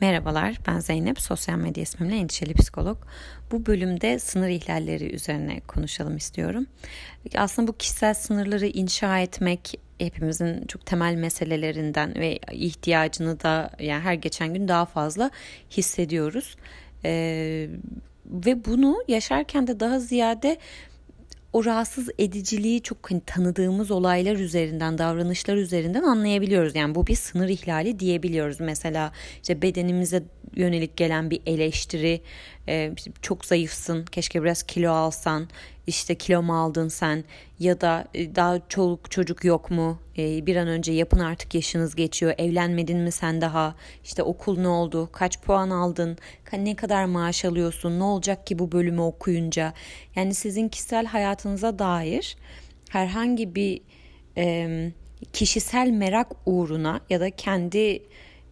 Merhabalar, ben Zeynep, sosyal medya ismimle endişeli psikolog. Bu bölümde sınır ihlalleri üzerine konuşalım istiyorum. Aslında bu kişisel sınırları inşa etmek hepimizin çok temel meselelerinden ve ihtiyacını da yani her geçen gün daha fazla hissediyoruz. Ee, ve bunu yaşarken de daha ziyade o rahatsız ediciliği çok hani tanıdığımız olaylar üzerinden, davranışlar üzerinden anlayabiliyoruz. Yani bu bir sınır ihlali diyebiliyoruz. Mesela işte bedenimize yönelik gelen bir eleştiri, çok zayıfsın, keşke biraz kilo alsan, işte kilo mu aldın sen ya da e, daha çoluk çocuk yok mu, e, bir an önce yapın artık yaşınız geçiyor, evlenmedin mi sen daha, işte okul ne oldu, kaç puan aldın, ne kadar maaş alıyorsun, ne olacak ki bu bölümü okuyunca. Yani sizin kişisel hayatınıza dair herhangi bir kişisel merak uğruna ya da kendi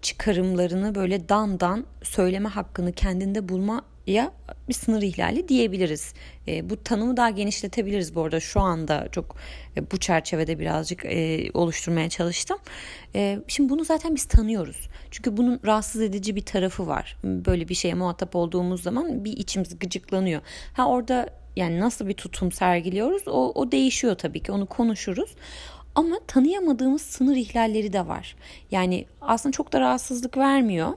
çıkarımlarını böyle dandan söyleme hakkını kendinde bulma ya bir sınır ihlali diyebiliriz. E, bu tanımı daha genişletebiliriz bu arada. Şu anda çok e, bu çerçevede birazcık e, oluşturmaya çalıştım. E, şimdi bunu zaten biz tanıyoruz. Çünkü bunun rahatsız edici bir tarafı var. Böyle bir şeye muhatap olduğumuz zaman bir içimiz gıcıklanıyor. Ha orada yani nasıl bir tutum sergiliyoruz o, o değişiyor tabii ki onu konuşuruz. Ama tanıyamadığımız sınır ihlalleri de var. Yani aslında çok da rahatsızlık vermiyor.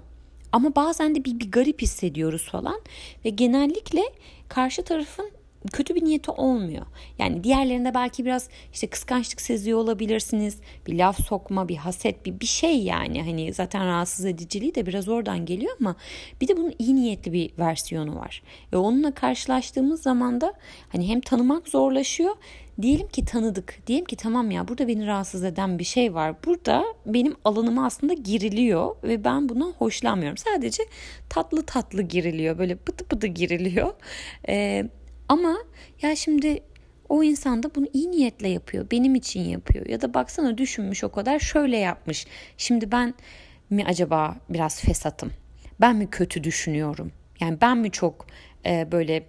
Ama bazen de bir, bir garip hissediyoruz falan. Ve genellikle karşı tarafın kötü bir niyeti olmuyor. Yani diğerlerinde belki biraz işte kıskançlık seziyor olabilirsiniz. Bir laf sokma, bir haset, bir bir şey yani. Hani zaten rahatsız ediciliği de biraz oradan geliyor ama bir de bunun iyi niyetli bir versiyonu var. Ve onunla karşılaştığımız zaman da hani hem tanımak zorlaşıyor Diyelim ki tanıdık. Diyelim ki tamam ya burada beni rahatsız eden bir şey var. Burada benim alanıma aslında giriliyor ve ben buna hoşlanmıyorum. Sadece tatlı tatlı giriliyor. Böyle pıtı pıtı giriliyor. Ee, ama ya şimdi o insan da bunu iyi niyetle yapıyor. Benim için yapıyor. Ya da baksana düşünmüş o kadar şöyle yapmış. Şimdi ben mi acaba biraz fesatım? Ben mi kötü düşünüyorum? Yani ben mi çok e, böyle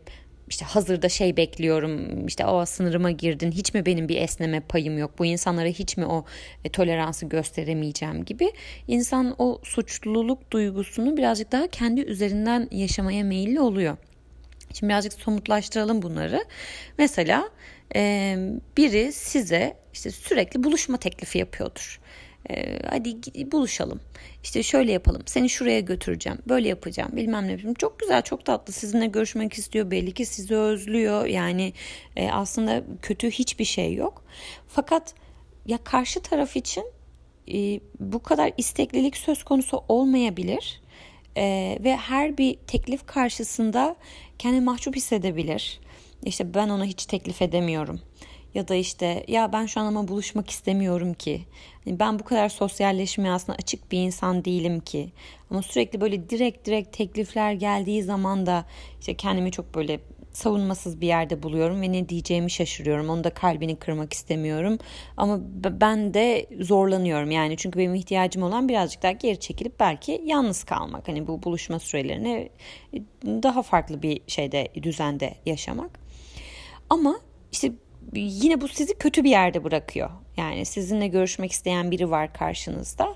işte hazırda şey bekliyorum işte o sınırıma girdin hiç mi benim bir esneme payım yok bu insanlara hiç mi o e, toleransı gösteremeyeceğim gibi insan o suçluluk duygusunu birazcık daha kendi üzerinden yaşamaya meyilli oluyor. Şimdi birazcık somutlaştıralım bunları. Mesela e, biri size işte sürekli buluşma teklifi yapıyordur. E, hadi buluşalım. İşte şöyle yapalım. Seni şuraya götüreceğim. Böyle yapacağım. Bilmem ne yapayım. Çok güzel, çok tatlı. Sizinle görüşmek istiyor. Belli ki sizi özlüyor. Yani e, aslında kötü hiçbir şey yok. Fakat ya karşı taraf için bu kadar isteklilik söz konusu olmayabilir. E, ve her bir teklif karşısında kendini mahcup hissedebilir. İşte ben ona hiç teklif edemiyorum ya da işte ya ben şu an ama buluşmak istemiyorum ki. Hani ben bu kadar sosyalleşmeye aslında açık bir insan değilim ki. Ama sürekli böyle direkt direkt teklifler geldiği zaman da işte kendimi çok böyle savunmasız bir yerde buluyorum ve ne diyeceğimi şaşırıyorum. Onu da kalbini kırmak istemiyorum. Ama ben de zorlanıyorum yani çünkü benim ihtiyacım olan birazcık daha geri çekilip belki yalnız kalmak. Hani bu buluşma sürelerini daha farklı bir şeyde düzende yaşamak. Ama işte yine bu sizi kötü bir yerde bırakıyor. Yani sizinle görüşmek isteyen biri var karşınızda.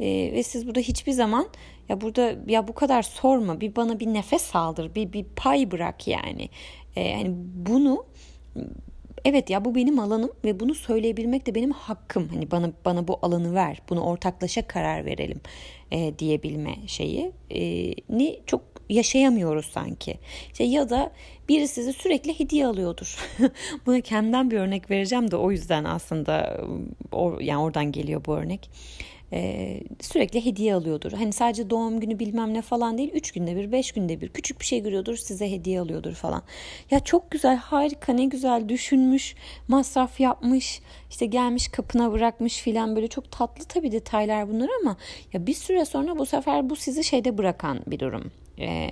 Ee, ve siz burada hiçbir zaman ya burada ya bu kadar sorma bir bana bir nefes aldır bir bir pay bırak yani. Ee, yani bunu evet ya bu benim alanım ve bunu söyleyebilmek de benim hakkım. Hani bana bana bu alanı ver. Bunu ortaklaşa karar verelim e, diyebilme şeyi. E, ni çok yaşayamıyoruz sanki. İşte ya da biri size sürekli hediye alıyordur. Buna kendimden bir örnek vereceğim de o yüzden aslında or, yani oradan geliyor bu örnek. Ee, sürekli hediye alıyordur. Hani sadece doğum günü bilmem ne falan değil. Üç günde bir, beş günde bir küçük bir şey görüyordur size hediye alıyordur falan. Ya çok güzel, harika, ne güzel düşünmüş, masraf yapmış, işte gelmiş kapına bırakmış filan böyle çok tatlı tabii detaylar bunlar ama ya bir süre sonra bu sefer bu sizi şeyde bırakan bir durum. Ee,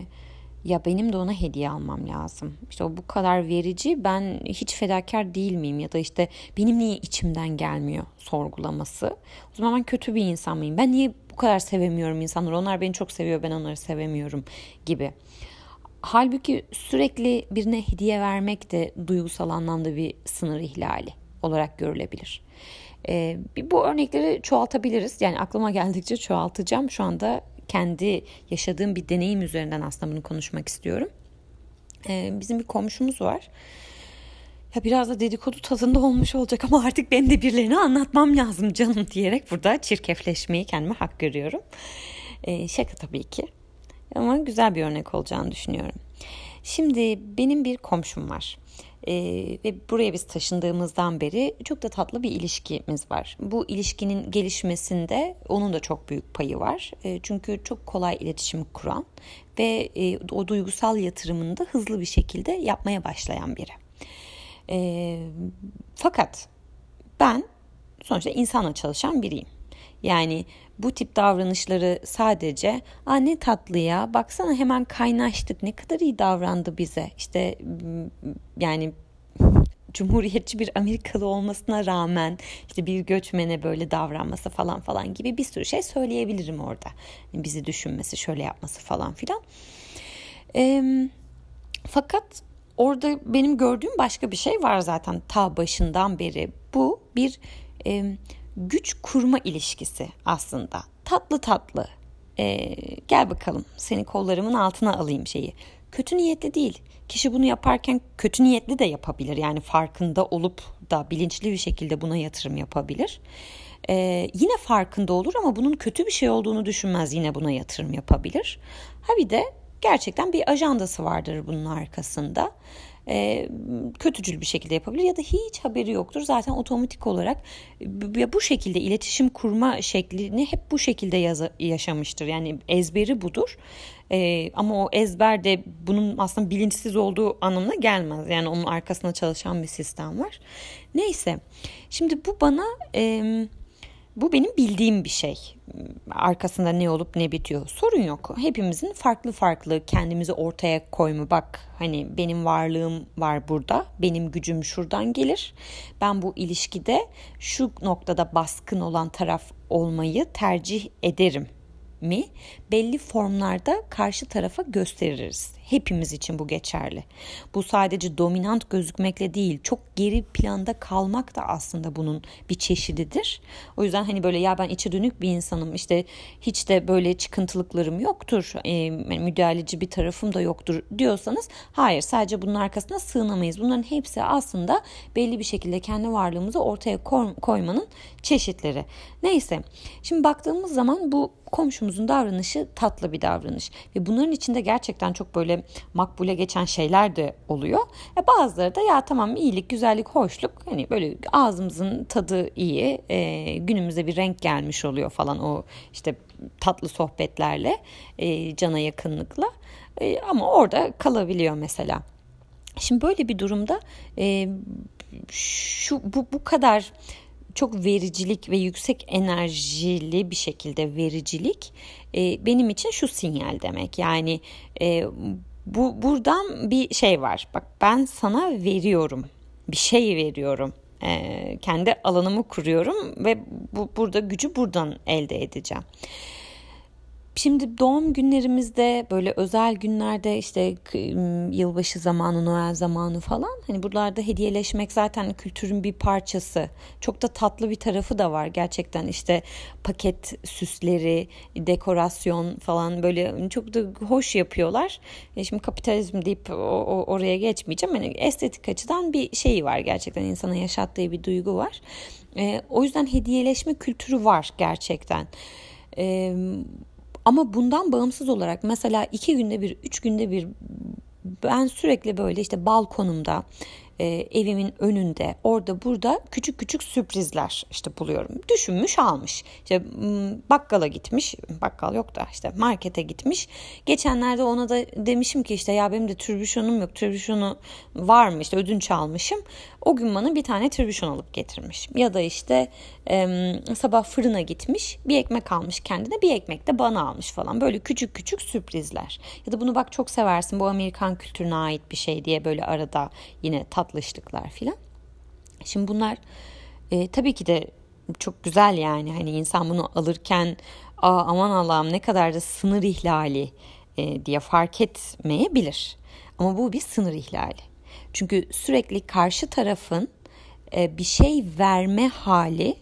ya benim de ona hediye almam lazım. İşte o bu kadar verici ben hiç fedakar değil miyim ya da işte benim niye içimden gelmiyor sorgulaması. O zaman ben kötü bir insan mıyım? Ben niye bu kadar sevemiyorum insanları? Onlar beni çok seviyor ben onları sevemiyorum gibi. Halbuki sürekli birine hediye vermek de duygusal anlamda bir sınır ihlali olarak görülebilir. Ee, bu örnekleri çoğaltabiliriz. Yani aklıma geldikçe çoğaltacağım. Şu anda kendi yaşadığım bir deneyim üzerinden aslında bunu konuşmak istiyorum. Ee, bizim bir komşumuz var. Ya biraz da dedikodu tadında olmuş olacak ama artık benim de birilerine anlatmam lazım canım diyerek burada çirkefleşmeyi kendime hak görüyorum. Ee, şaka tabii ki. Ama güzel bir örnek olacağını düşünüyorum. Şimdi benim bir komşum var. Ee, ve buraya biz taşındığımızdan beri çok da tatlı bir ilişkimiz var. Bu ilişkinin gelişmesinde onun da çok büyük payı var. Ee, çünkü çok kolay iletişim kuran ve e, o duygusal yatırımını da hızlı bir şekilde yapmaya başlayan biri. Ee, fakat ben sonuçta insanla çalışan biriyim. Yani bu tip davranışları sadece anne tatlı ya baksana hemen kaynaştık ne kadar iyi davrandı bize işte yani cumhuriyetçi bir Amerikalı olmasına rağmen işte bir göçmene böyle davranması falan falan gibi bir sürü şey söyleyebilirim orada. Bizi düşünmesi, şöyle yapması falan filan. E, fakat orada benim gördüğüm başka bir şey var zaten ta başından beri. Bu bir e, güç kurma ilişkisi aslında. Tatlı tatlı. Ee, gel bakalım seni kollarımın altına alayım şeyi. Kötü niyetli değil. Kişi bunu yaparken kötü niyetli de yapabilir. Yani farkında olup da bilinçli bir şekilde buna yatırım yapabilir. Ee, yine farkında olur ama bunun kötü bir şey olduğunu düşünmez. Yine buna yatırım yapabilir. Ha bir de gerçekten bir ajandası vardır bunun arkasında e, kötücül bir şekilde yapabilir ya da hiç haberi yoktur. Zaten otomatik olarak ya bu şekilde iletişim kurma şeklini hep bu şekilde yazı, yaşamıştır. Yani ezberi budur. E, ama o ezber de bunun aslında bilinçsiz olduğu anlamına gelmez. Yani onun arkasında çalışan bir sistem var. Neyse. Şimdi bu bana e, bu benim bildiğim bir şey. Arkasında ne olup ne bitiyor. Sorun yok. Hepimizin farklı farklı kendimizi ortaya koyma. Bak hani benim varlığım var burada. Benim gücüm şuradan gelir. Ben bu ilişkide şu noktada baskın olan taraf olmayı tercih ederim mi belli formlarda karşı tarafa gösteririz. Hepimiz için bu geçerli. Bu sadece dominant gözükmekle değil, çok geri planda kalmak da aslında bunun bir çeşididir. O yüzden hani böyle ya ben içe dönük bir insanım, işte hiç de böyle çıkıntılıklarım yoktur, e, müdahaleci bir tarafım da yoktur diyorsanız hayır sadece bunun arkasına sığınamayız. Bunların hepsi aslında belli bir şekilde kendi varlığımızı ortaya koymanın çeşitleri. Neyse şimdi baktığımız zaman bu komşumuzun davranışı tatlı bir davranış ve bunların içinde gerçekten çok böyle makbule geçen şeyler de oluyor. E bazıları da ya tamam iyilik, güzellik, hoşluk hani böyle ağzımızın tadı iyi, e, günümüze bir renk gelmiş oluyor falan o işte tatlı sohbetlerle, e, cana yakınlıkla. E, ama orada kalabiliyor mesela. Şimdi böyle bir durumda e, şu bu bu kadar çok vericilik ve yüksek enerjili bir şekilde vericilik e, benim için şu sinyal demek. Yani e, bu buradan bir şey var. Bak ben sana veriyorum. Bir şey veriyorum. E, kendi alanımı kuruyorum ve bu burada gücü buradan elde edeceğim. Şimdi doğum günlerimizde böyle özel günlerde işte yılbaşı zamanı, Noel zamanı falan hani buralarda hediyeleşmek zaten kültürün bir parçası. Çok da tatlı bir tarafı da var gerçekten işte paket süsleri, dekorasyon falan böyle çok da hoş yapıyorlar. E şimdi kapitalizm deyip oraya geçmeyeceğim. Yani estetik açıdan bir şeyi var gerçekten insana yaşattığı bir duygu var. E, o yüzden hediyeleşme kültürü var gerçekten. E, ama bundan bağımsız olarak mesela iki günde bir, üç günde bir ben sürekli böyle işte balkonumda e, evimin önünde orada burada küçük küçük sürprizler işte buluyorum. Düşünmüş almış. İşte bakkala gitmiş. Bakkal yok da işte markete gitmiş. Geçenlerde ona da demişim ki işte ya benim de türbüşonum yok. Türbüşonu var mı işte ödünç almışım. O gün bana bir tane türbüşon alıp getirmiş. Ya da işte e, sabah fırına gitmiş. Bir ekmek almış kendine bir ekmek de bana almış falan. Böyle küçük küçük sürprizler. Ya da bunu bak çok seversin bu Amerikan kültürüne ait bir şey diye böyle arada yine tatlışlıklar filan. Şimdi bunlar e, tabii ki de çok güzel yani hani insan bunu alırken Aa, aman Allah'ım ne kadar da sınır ihlali e, diye fark etmeyebilir. Ama bu bir sınır ihlali. Çünkü sürekli karşı tarafın e, bir şey verme hali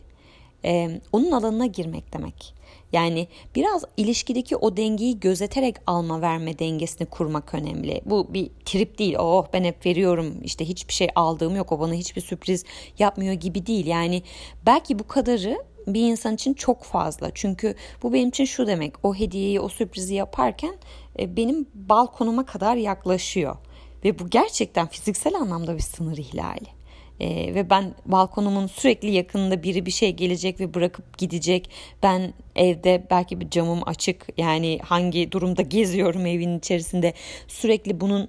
e, onun alanına girmek demek. Yani biraz ilişkideki o dengeyi gözeterek alma verme dengesini kurmak önemli. Bu bir trip değil. Oh ben hep veriyorum işte hiçbir şey aldığım yok o bana hiçbir sürpriz yapmıyor gibi değil. Yani belki bu kadarı bir insan için çok fazla. Çünkü bu benim için şu demek. O hediyeyi, o sürprizi yaparken e, benim balkonuma kadar yaklaşıyor. Ve bu gerçekten fiziksel anlamda bir sınır ihlali. Ee, ve ben balkonumun sürekli yakınında biri bir şey gelecek ve bırakıp gidecek. Ben evde belki bir camım açık yani hangi durumda geziyorum evin içerisinde sürekli bunun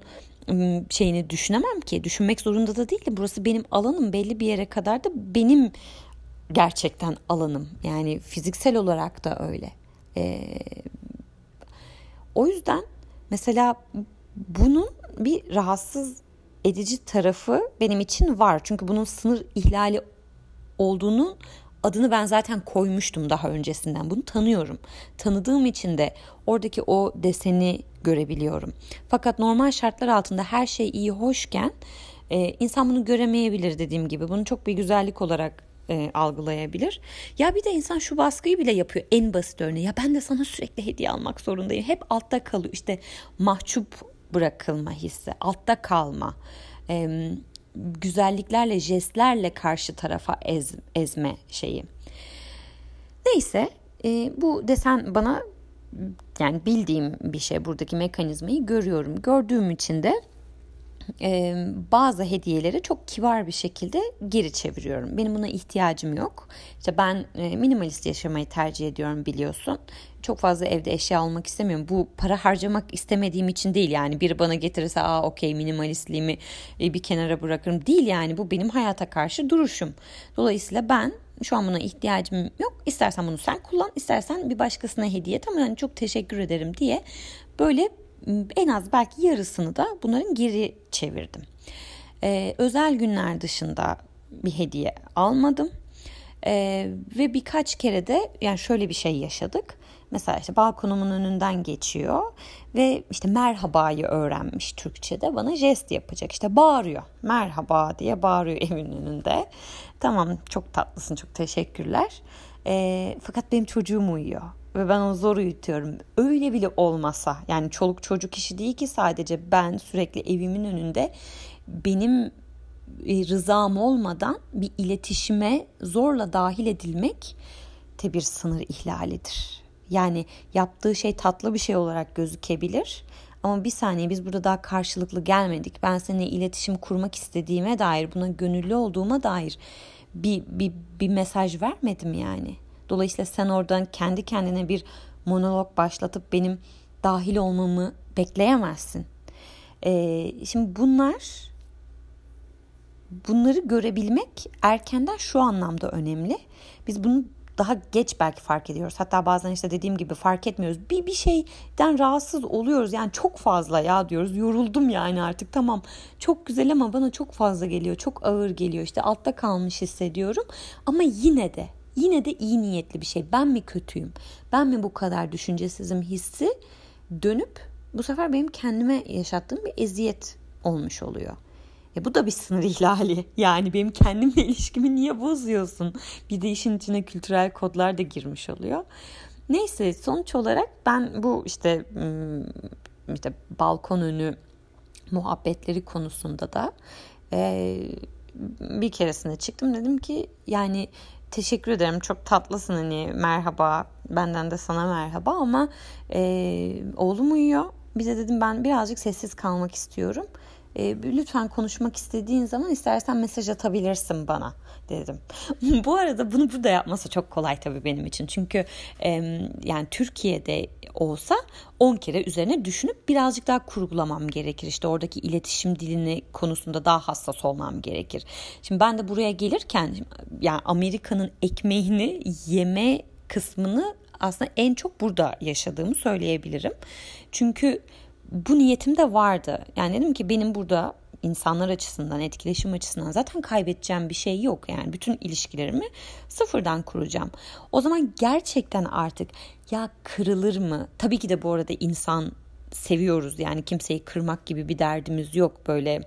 şeyini düşünemem ki. Düşünmek zorunda da değilim. Burası benim alanım belli bir yere kadar da benim gerçekten alanım. Yani fiziksel olarak da öyle. Ee, o yüzden mesela bunun bir rahatsız edici tarafı benim için var. Çünkü bunun sınır ihlali olduğunu adını ben zaten koymuştum daha öncesinden. Bunu tanıyorum. Tanıdığım için de oradaki o deseni görebiliyorum. Fakat normal şartlar altında her şey iyi hoşken e, insan bunu göremeyebilir dediğim gibi. Bunu çok bir güzellik olarak e, algılayabilir. Ya bir de insan şu baskıyı bile yapıyor en basit örneği. Ya ben de sana sürekli hediye almak zorundayım. Hep altta kalıyor. İşte mahcup bırakılma hissi, altta kalma, e, güzelliklerle, jestlerle karşı tarafa ez, ezme şeyi. Neyse e, bu desen bana yani bildiğim bir şey buradaki mekanizmayı görüyorum. Gördüğüm için de e, bazı hediyeleri çok kibar bir şekilde geri çeviriyorum. Benim buna ihtiyacım yok. İşte ben e, minimalist yaşamayı tercih ediyorum biliyorsun. Çok fazla evde eşya almak istemiyorum. Bu para harcamak istemediğim için değil yani. Biri bana getirirse aa okey minimalistliğimi e, bir kenara bırakırım. Değil yani bu benim hayata karşı duruşum. Dolayısıyla ben şu an buna ihtiyacım yok. İstersen bunu sen kullan, istersen bir başkasına hediye et yani çok teşekkür ederim diye böyle en az belki yarısını da bunların geri çevirdim. Ee, özel günler dışında bir hediye almadım. Ee, ve birkaç kere de yani şöyle bir şey yaşadık. Mesela işte balkonumun önünden geçiyor ve işte merhabayı öğrenmiş Türkçe'de bana jest yapacak. İşte bağırıyor. Merhaba diye bağırıyor evin önünde. Tamam çok tatlısın çok teşekkürler. E, fakat benim çocuğum uyuyor ve ben onu zor uyutuyorum. Öyle bile olmasa yani çoluk çocuk işi değil ki sadece ben sürekli evimin önünde benim e, rızam olmadan bir iletişime zorla dahil edilmek de bir sınır ihlalidir. Yani yaptığı şey tatlı bir şey olarak gözükebilir. Ama bir saniye biz burada daha karşılıklı gelmedik. Ben seninle iletişim kurmak istediğime dair, buna gönüllü olduğuma dair bir, bir, bir mesaj vermedim yani. Dolayısıyla sen oradan kendi kendine bir monolog başlatıp benim dahil olmamı bekleyemezsin. Ee, şimdi bunlar bunları görebilmek erkenden şu anlamda önemli. Biz bunu daha geç belki fark ediyoruz. Hatta bazen işte dediğim gibi fark etmiyoruz. Bir bir şeyden rahatsız oluyoruz. Yani çok fazla ya diyoruz. Yoruldum yani artık. Tamam. Çok güzel ama bana çok fazla geliyor. Çok ağır geliyor. İşte altta kalmış hissediyorum. Ama yine de yine de iyi niyetli bir şey. Ben mi kötüyüm? Ben mi bu kadar düşüncesizim hissi dönüp bu sefer benim kendime yaşattığım bir eziyet olmuş oluyor. E bu da bir sınır ihlali. Yani benim kendimle ilişkimi niye bozuyorsun? Bir de işin içine kültürel kodlar da girmiş oluyor. Neyse sonuç olarak ben bu işte işte balkon önü muhabbetleri konusunda da e, bir keresinde çıktım dedim ki yani teşekkür ederim. Çok tatlısın hani. Merhaba. Benden de sana merhaba ama e, oğlum uyuyor. Bize dedim ben birazcık sessiz kalmak istiyorum e, lütfen konuşmak istediğin zaman istersen mesaj atabilirsin bana dedim. Bu arada bunu burada yapması çok kolay tabii benim için. Çünkü e, yani Türkiye'de olsa 10 kere üzerine düşünüp birazcık daha kurgulamam gerekir. İşte oradaki iletişim dilini konusunda daha hassas olmam gerekir. Şimdi ben de buraya gelirken yani Amerika'nın ekmeğini yeme kısmını aslında en çok burada yaşadığımı söyleyebilirim. Çünkü bu niyetim de vardı. Yani dedim ki benim burada insanlar açısından, etkileşim açısından zaten kaybedeceğim bir şey yok. Yani bütün ilişkilerimi sıfırdan kuracağım. O zaman gerçekten artık ya kırılır mı? Tabii ki de bu arada insan seviyoruz. Yani kimseyi kırmak gibi bir derdimiz yok. Böyle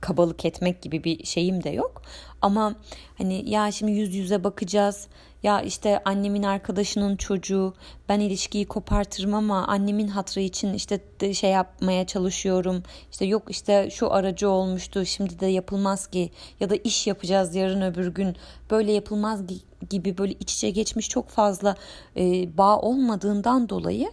kabalık etmek gibi bir şeyim de yok. Ama hani ya şimdi yüz yüze bakacağız. Ya işte annemin arkadaşının çocuğu ben ilişkiyi kopartırım ama annemin hatrı için işte şey yapmaya çalışıyorum. İşte yok işte şu aracı olmuştu şimdi de yapılmaz ki ya da iş yapacağız yarın öbür gün böyle yapılmaz gibi böyle iç içe geçmiş çok fazla e, bağ olmadığından dolayı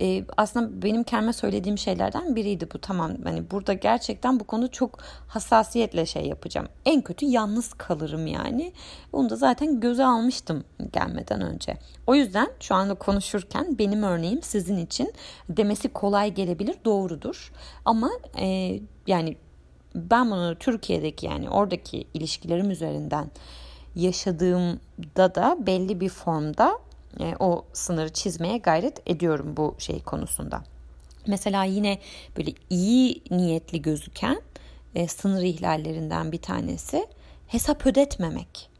e, aslında benim kendime söylediğim şeylerden biriydi bu. Tamam hani burada gerçekten bu konu çok hassasiyetle şey yapacağım. En kötü yalnız kalırım yani. Onu da zaten göze almıştım gelmeden önce. O yüzden şu anda konuşurken benim örneğim sizin için demesi kolay gelebilir doğrudur. Ama e, yani ben bunu Türkiye'deki yani oradaki ilişkilerim üzerinden yaşadığımda da belli bir formda e, o sınırı çizmeye gayret ediyorum bu şey konusunda. Mesela yine böyle iyi niyetli gözüken e, sınır ihlallerinden bir tanesi hesap ödetmemek.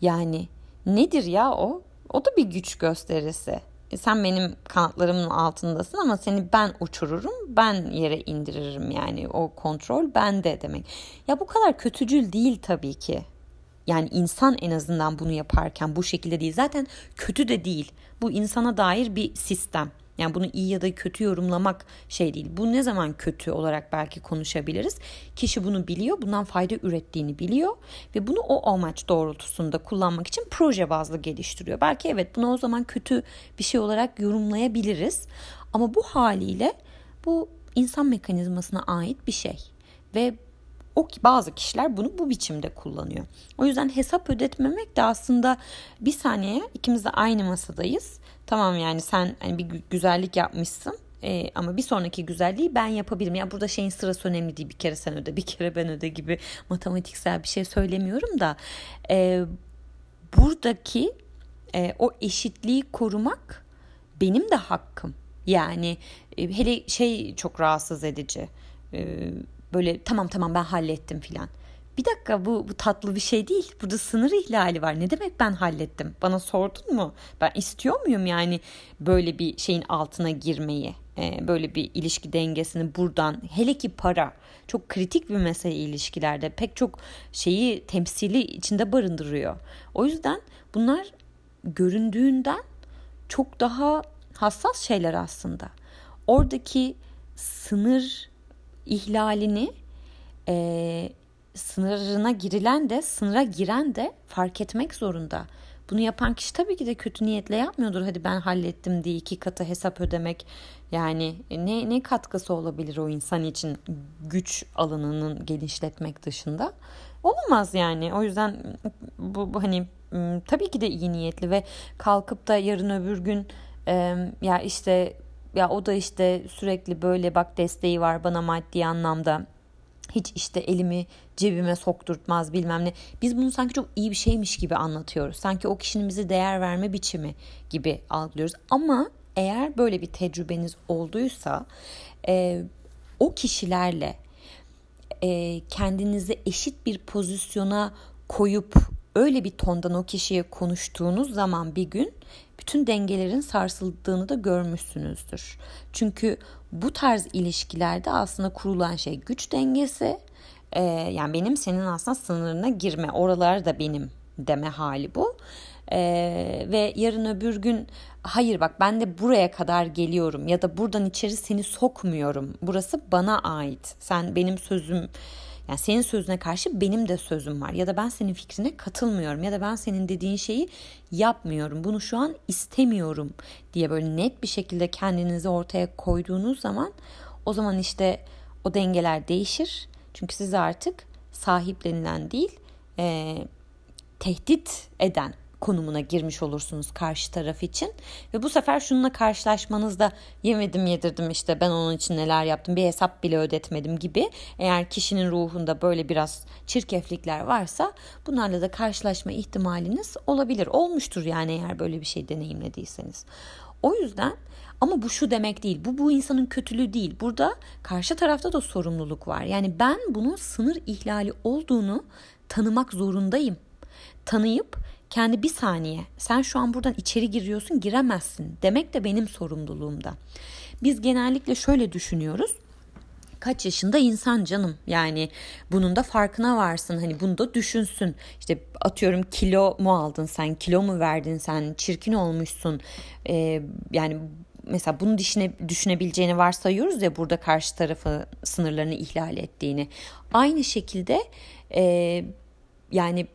Yani nedir ya o? O da bir güç gösterisi. E, sen benim kanatlarımın altındasın ama seni ben uçururum, ben yere indiririm yani o kontrol bende demek. Ya bu kadar kötücül değil tabii ki. Yani insan en azından bunu yaparken bu şekilde değil. Zaten kötü de değil. Bu insana dair bir sistem. Yani bunu iyi ya da kötü yorumlamak şey değil. Bu ne zaman kötü olarak belki konuşabiliriz. Kişi bunu biliyor, bundan fayda ürettiğini biliyor ve bunu o amaç doğrultusunda kullanmak için proje bazlı geliştiriyor. Belki evet bunu o zaman kötü bir şey olarak yorumlayabiliriz. Ama bu haliyle bu insan mekanizmasına ait bir şey ve o bazı kişiler bunu bu biçimde kullanıyor. O yüzden hesap ödetmemek de aslında bir saniye ikimiz de aynı masadayız. Tamam yani sen hani bir güzellik yapmışsın e, ama bir sonraki güzelliği ben yapabilirim. Ya yani burada şeyin sırası önemli değil. Bir kere sen öde, bir kere ben öde gibi matematiksel bir şey söylemiyorum da e, buradaki e, o eşitliği korumak benim de hakkım. Yani e, hele şey çok rahatsız edici. E, böyle tamam tamam ben hallettim filan. Bir dakika bu, bu tatlı bir şey değil. Burada sınır ihlali var. Ne demek ben hallettim? Bana sordun mu? Ben istiyor muyum yani böyle bir şeyin altına girmeyi? Ee, böyle bir ilişki dengesini buradan hele ki para çok kritik bir mesele ilişkilerde pek çok şeyi temsili içinde barındırıyor. O yüzden bunlar göründüğünden çok daha hassas şeyler aslında. Oradaki sınır ihlalini e, sınırına girilen de sınıra giren de fark etmek zorunda. Bunu yapan kişi tabii ki de kötü niyetle yapmıyordur. Hadi ben hallettim diye iki katı hesap ödemek. Yani ne, ne katkısı olabilir o insan için güç alanının genişletmek dışında? Olamaz yani. O yüzden bu, bu hani tabii ki de iyi niyetli ve kalkıp da yarın öbür gün e, ya işte ya o da işte sürekli böyle bak desteği var bana maddi anlamda hiç işte elimi cebime sokturtmaz bilmem ne. Biz bunu sanki çok iyi bir şeymiş gibi anlatıyoruz. Sanki o kişinin bize değer verme biçimi gibi algılıyoruz. Ama eğer böyle bir tecrübeniz olduysa e, o kişilerle e, kendinizi eşit bir pozisyona koyup öyle bir tondan o kişiye konuştuğunuz zaman bir gün bütün dengelerin sarsıldığını da görmüşsünüzdür. Çünkü bu tarz ilişkilerde aslında kurulan şey güç dengesi. Ee, yani benim senin aslında sınırına girme, oralar da benim deme hali bu. Ee, ve yarın öbür gün hayır bak ben de buraya kadar geliyorum ya da buradan içeri seni sokmuyorum. Burası bana ait. Sen benim sözüm yani senin sözüne karşı benim de sözüm var ya da ben senin fikrine katılmıyorum ya da ben senin dediğin şeyi yapmıyorum. Bunu şu an istemiyorum diye böyle net bir şekilde kendinizi ortaya koyduğunuz zaman o zaman işte o dengeler değişir. Çünkü siz artık sahiplenilen değil, e, tehdit eden konumuna girmiş olursunuz karşı taraf için. Ve bu sefer şununla karşılaşmanızda yemedim yedirdim işte ben onun için neler yaptım bir hesap bile ödetmedim gibi. Eğer kişinin ruhunda böyle biraz çirkeflikler varsa bunlarla da karşılaşma ihtimaliniz olabilir. Olmuştur yani eğer böyle bir şey deneyimlediyseniz. O yüzden ama bu şu demek değil. Bu bu insanın kötülüğü değil. Burada karşı tarafta da sorumluluk var. Yani ben bunun sınır ihlali olduğunu tanımak zorundayım. Tanıyıp kendi bir saniye sen şu an buradan içeri giriyorsun giremezsin. Demek de benim sorumluluğumda. Biz genellikle şöyle düşünüyoruz. kaç yaşında insan canım? Yani bunun da farkına varsın hani bunu da düşünsün. İşte atıyorum kilo mu aldın sen kilo mu verdin sen çirkin olmuşsun. Ee, yani mesela bunu düşüne, düşünebileceğini varsayıyoruz ya burada karşı tarafı sınırlarını ihlal ettiğini. Aynı şekilde e, yani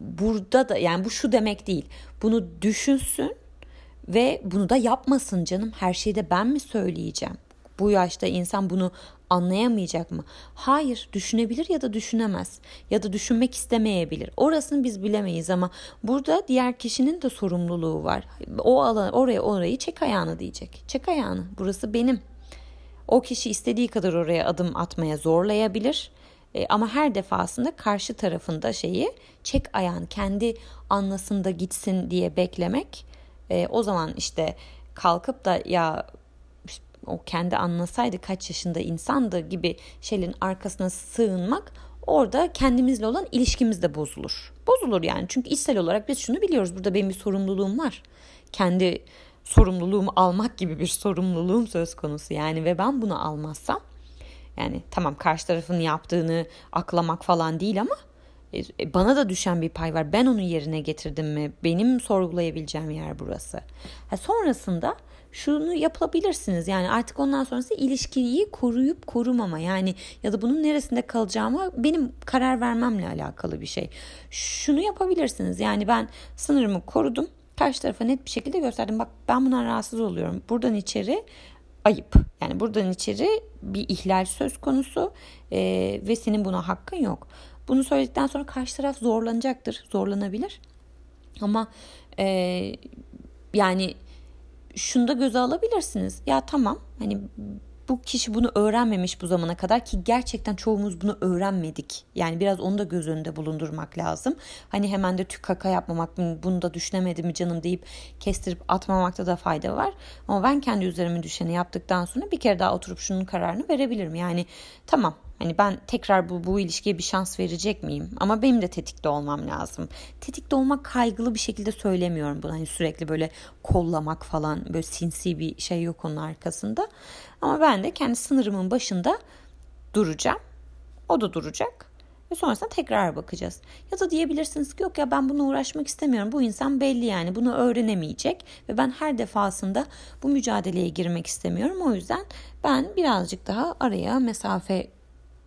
burada da yani bu şu demek değil bunu düşünsün ve bunu da yapmasın canım her şeyde ben mi söyleyeceğim bu yaşta insan bunu anlayamayacak mı? Hayır, düşünebilir ya da düşünemez ya da düşünmek istemeyebilir. Orasını biz bilemeyiz ama burada diğer kişinin de sorumluluğu var. O alan oraya orayı çek ayağını diyecek. Çek ayağını. Burası benim. O kişi istediği kadar oraya adım atmaya zorlayabilir. E, ama her defasında karşı tarafında şeyi çek ayağını kendi anlasında gitsin diye beklemek e, o zaman işte kalkıp da ya o kendi anlasaydı kaç yaşında insandı gibi şeylerin arkasına sığınmak orada kendimizle olan ilişkimiz de bozulur. Bozulur yani çünkü içsel olarak biz şunu biliyoruz burada benim bir sorumluluğum var. Kendi sorumluluğumu almak gibi bir sorumluluğum söz konusu yani ve ben bunu almazsam yani tamam karşı tarafın yaptığını aklamak falan değil ama e, e, bana da düşen bir pay var. Ben onu yerine getirdim mi? Benim sorgulayabileceğim yer burası. Ha, sonrasında şunu yapabilirsiniz. Yani artık ondan sonrası ilişkiyi koruyup korumama yani ya da bunun neresinde kalacağımı benim karar vermemle alakalı bir şey. Şunu yapabilirsiniz. Yani ben sınırımı korudum. Karşı tarafa net bir şekilde gösterdim. Bak ben bundan rahatsız oluyorum. Buradan içeri ayıp. Yani buradan içeri bir ihlal söz konusu e, ve senin buna hakkın yok. Bunu söyledikten sonra karşı taraf zorlanacaktır, zorlanabilir. Ama e, yani şunu da göze alabilirsiniz. Ya tamam hani bu kişi bunu öğrenmemiş bu zamana kadar ki gerçekten çoğumuz bunu öğrenmedik. Yani biraz onu da göz önünde bulundurmak lazım. Hani hemen de tük kaka yapmamak, bunu da düşünemedim mi canım deyip kestirip atmamakta da fayda var. Ama ben kendi üzerime düşeni yaptıktan sonra bir kere daha oturup şunun kararını verebilirim. Yani tamam Hani ben tekrar bu, bu ilişkiye bir şans verecek miyim? Ama benim de tetikte olmam lazım. Tetikte olmak kaygılı bir şekilde söylemiyorum bunu. Hani sürekli böyle kollamak falan böyle sinsi bir şey yok onun arkasında. Ama ben de kendi sınırımın başında duracağım. O da duracak. Ve sonrasında tekrar bakacağız. Ya da diyebilirsiniz ki yok ya ben bunu uğraşmak istemiyorum. Bu insan belli yani bunu öğrenemeyecek. Ve ben her defasında bu mücadeleye girmek istemiyorum. O yüzden ben birazcık daha araya mesafe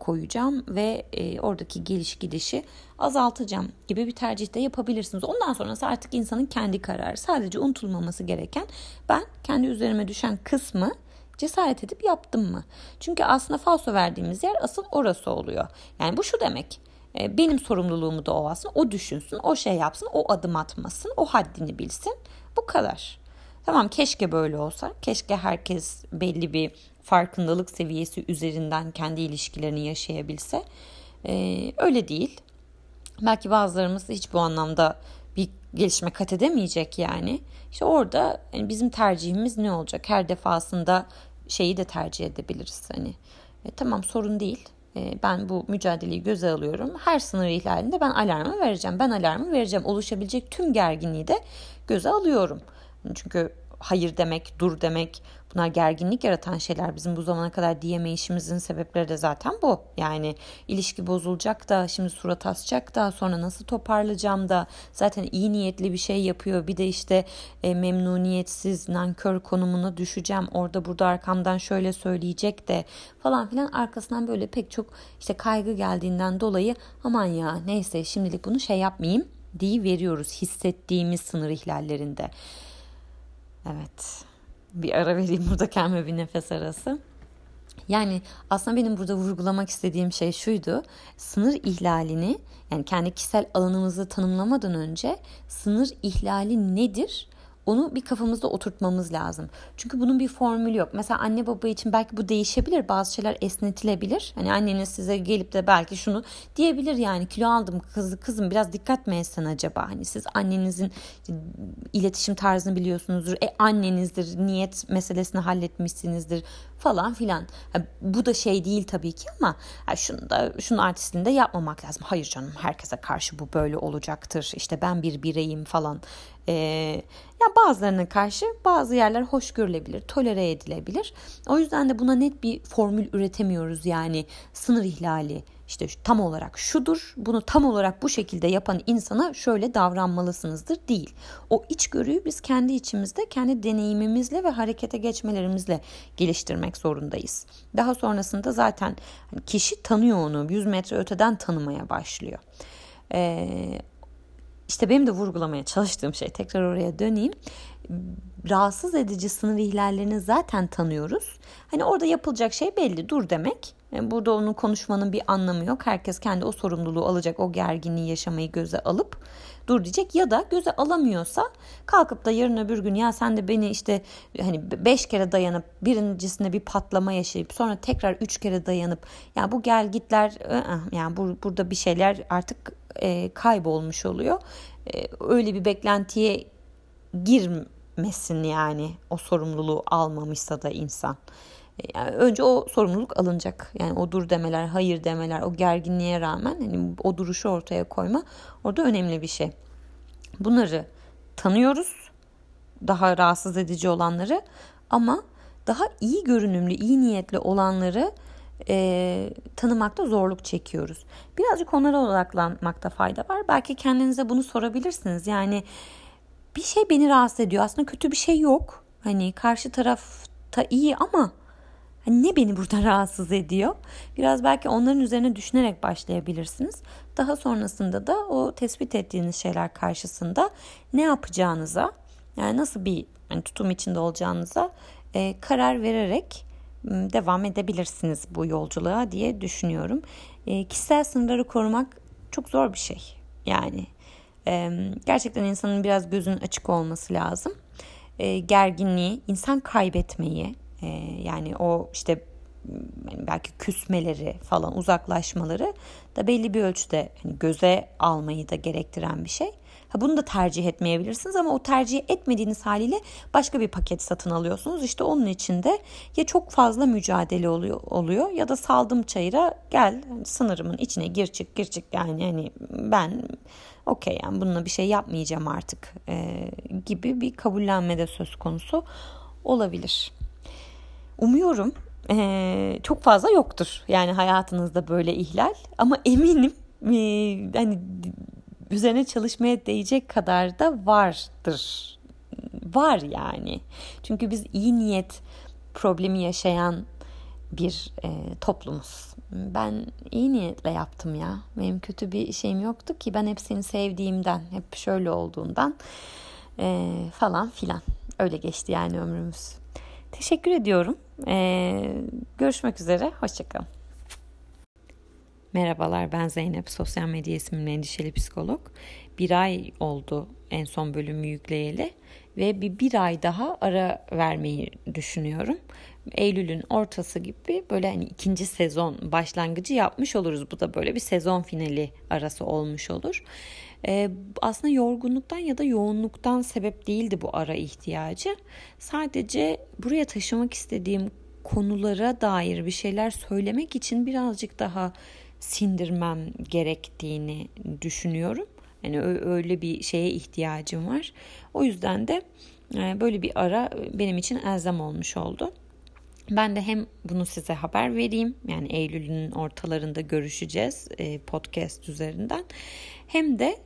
koyacağım ve e, oradaki geliş gidişi azaltacağım gibi bir tercih de yapabilirsiniz. Ondan sonrası artık insanın kendi kararı. Sadece unutulmaması gereken ben kendi üzerime düşen kısmı cesaret edip yaptım mı? Çünkü aslında falso verdiğimiz yer asıl orası oluyor. Yani bu şu demek. E, benim sorumluluğumu da o alsın, o düşünsün, o şey yapsın, o adım atmasın, o haddini bilsin. Bu kadar. Tamam keşke böyle olsa. Keşke herkes belli bir farkındalık seviyesi üzerinden kendi ilişkilerini yaşayabilse. Ee, öyle değil. Belki bazılarımız hiç bu anlamda bir gelişme kat edemeyecek yani. İşte orada yani bizim tercihimiz ne olacak? Her defasında şeyi de tercih edebiliriz. Hani e, tamam sorun değil. E, ben bu mücadeleyi göze alıyorum. Her sınır ihlalinde ben alarmı vereceğim. Ben alarmı vereceğim. Oluşabilecek tüm gerginliği de göze alıyorum. Çünkü hayır demek, dur demek bunlar gerginlik yaratan şeyler. Bizim bu zamana kadar diyemeyişimizin sebepleri de zaten bu. Yani ilişki bozulacak da şimdi surat asacak da sonra nasıl toparlayacağım da zaten iyi niyetli bir şey yapıyor. Bir de işte e, memnuniyetsiz, nankör konumuna düşeceğim. Orada burada arkamdan şöyle söyleyecek de falan filan arkasından böyle pek çok işte kaygı geldiğinden dolayı aman ya neyse şimdilik bunu şey yapmayayım diye veriyoruz hissettiğimiz sınır ihlallerinde. Evet. Bir ara vereyim burada kendime bir nefes arası. Yani aslında benim burada vurgulamak istediğim şey şuydu. Sınır ihlalini yani kendi kişisel alanımızı tanımlamadan önce sınır ihlali nedir? Onu bir kafamızda oturtmamız lazım. Çünkü bunun bir formülü yok. Mesela anne baba için belki bu değişebilir. Bazı şeyler esnetilebilir. Hani anneniz size gelip de belki şunu diyebilir yani kilo aldım kız, kızım biraz dikkat mi etsen acaba? Hani siz annenizin iletişim tarzını biliyorsunuzdur. E annenizdir. Niyet meselesini halletmişsinizdir falan filan. bu da şey değil tabii ki ama şunu da şunun artistliğini de yapmamak lazım. Hayır canım herkese karşı bu böyle olacaktır. İşte ben bir bireyim falan E, ya bazılarına karşı bazı yerler hoş görülebilir, tolere edilebilir. O yüzden de buna net bir formül üretemiyoruz. Yani sınır ihlali işte tam olarak şudur, bunu tam olarak bu şekilde yapan insana şöyle davranmalısınızdır değil. O içgörüyü biz kendi içimizde, kendi deneyimimizle ve harekete geçmelerimizle geliştirmek zorundayız. Daha sonrasında zaten hani kişi tanıyor onu, 100 metre öteden tanımaya başlıyor. Ee, işte benim de vurgulamaya çalıştığım şey tekrar oraya döneyim. Rahatsız edici sınır ihlallerini zaten tanıyoruz. Hani orada yapılacak şey belli dur demek. Yani burada onun konuşmanın bir anlamı yok. Herkes kendi o sorumluluğu alacak, o gerginliği yaşamayı göze alıp dur diyecek. Ya da göze alamıyorsa kalkıp da yarın öbür gün ya sen de beni işte hani beş kere dayanıp birincisinde bir patlama yaşayıp sonra tekrar üç kere dayanıp ya bu gel gitler yani bu, burada bir şeyler artık e, kaybolmuş oluyor. E, öyle bir beklentiye girmesin yani o sorumluluğu almamışsa da insan. Yani önce o sorumluluk alınacak. Yani o dur demeler, hayır demeler, o gerginliğe rağmen hani o duruşu ortaya koyma orada önemli bir şey. Bunları tanıyoruz. Daha rahatsız edici olanları ama daha iyi görünümlü, iyi niyetli olanları e, tanımakta zorluk çekiyoruz. Birazcık onlara odaklanmakta fayda var. Belki kendinize bunu sorabilirsiniz. Yani bir şey beni rahatsız ediyor. Aslında kötü bir şey yok. Hani karşı tarafta iyi ama hani ne beni burada rahatsız ediyor? Biraz belki onların üzerine düşünerek başlayabilirsiniz. Daha sonrasında da o tespit ettiğiniz şeyler karşısında ne yapacağınıza, yani nasıl bir yani tutum içinde olacağınıza e, karar vererek devam edebilirsiniz bu yolculuğa diye düşünüyorum. E, kişisel sınırları korumak çok zor bir şey. Yani e, gerçekten insanın biraz gözünün açık olması lazım. E, gerginliği, insan kaybetmeyi, e, yani o işte belki küsmeleri falan uzaklaşmaları da belli bir ölçüde hani göze almayı da gerektiren bir şey. Ha, bunu da tercih etmeyebilirsiniz ama o tercih etmediğiniz haliyle başka bir paket satın alıyorsunuz. İşte onun içinde ya çok fazla mücadele oluyor, oluyor ya da saldım çayıra gel hani sınırımın içine gir çık gir çık yani hani ben okey yani bununla bir şey yapmayacağım artık e, gibi bir kabullenme de söz konusu olabilir. Umuyorum e, çok fazla yoktur yani hayatınızda böyle ihlal ama eminim e, hani üzerine çalışmaya değecek kadar da vardır. Var yani. Çünkü biz iyi niyet problemi yaşayan bir e, toplumuz. Ben iyi niyetle yaptım ya. Benim kötü bir şeyim yoktu ki. Ben hepsini sevdiğimden, hep şöyle olduğundan e, falan filan. Öyle geçti yani ömrümüz. Teşekkür ediyorum. E, görüşmek üzere. Hoşçakalın. Merhabalar ben Zeynep. Sosyal medya ismimle endişeli psikolog. Bir ay oldu en son bölümü yükleyeli ve bir, bir ay daha ara vermeyi düşünüyorum. Eylül'ün ortası gibi böyle hani ikinci sezon başlangıcı yapmış oluruz. Bu da böyle bir sezon finali arası olmuş olur. Ee, aslında yorgunluktan ya da yoğunluktan sebep değildi bu ara ihtiyacı. Sadece buraya taşımak istediğim konulara dair bir şeyler söylemek için birazcık daha sindirmem gerektiğini düşünüyorum. Yani öyle bir şeye ihtiyacım var. O yüzden de e, böyle bir ara benim için elzem olmuş oldu. Ben de hem bunu size haber vereyim. Yani Eylül'ün ortalarında görüşeceğiz e, podcast üzerinden. Hem de e,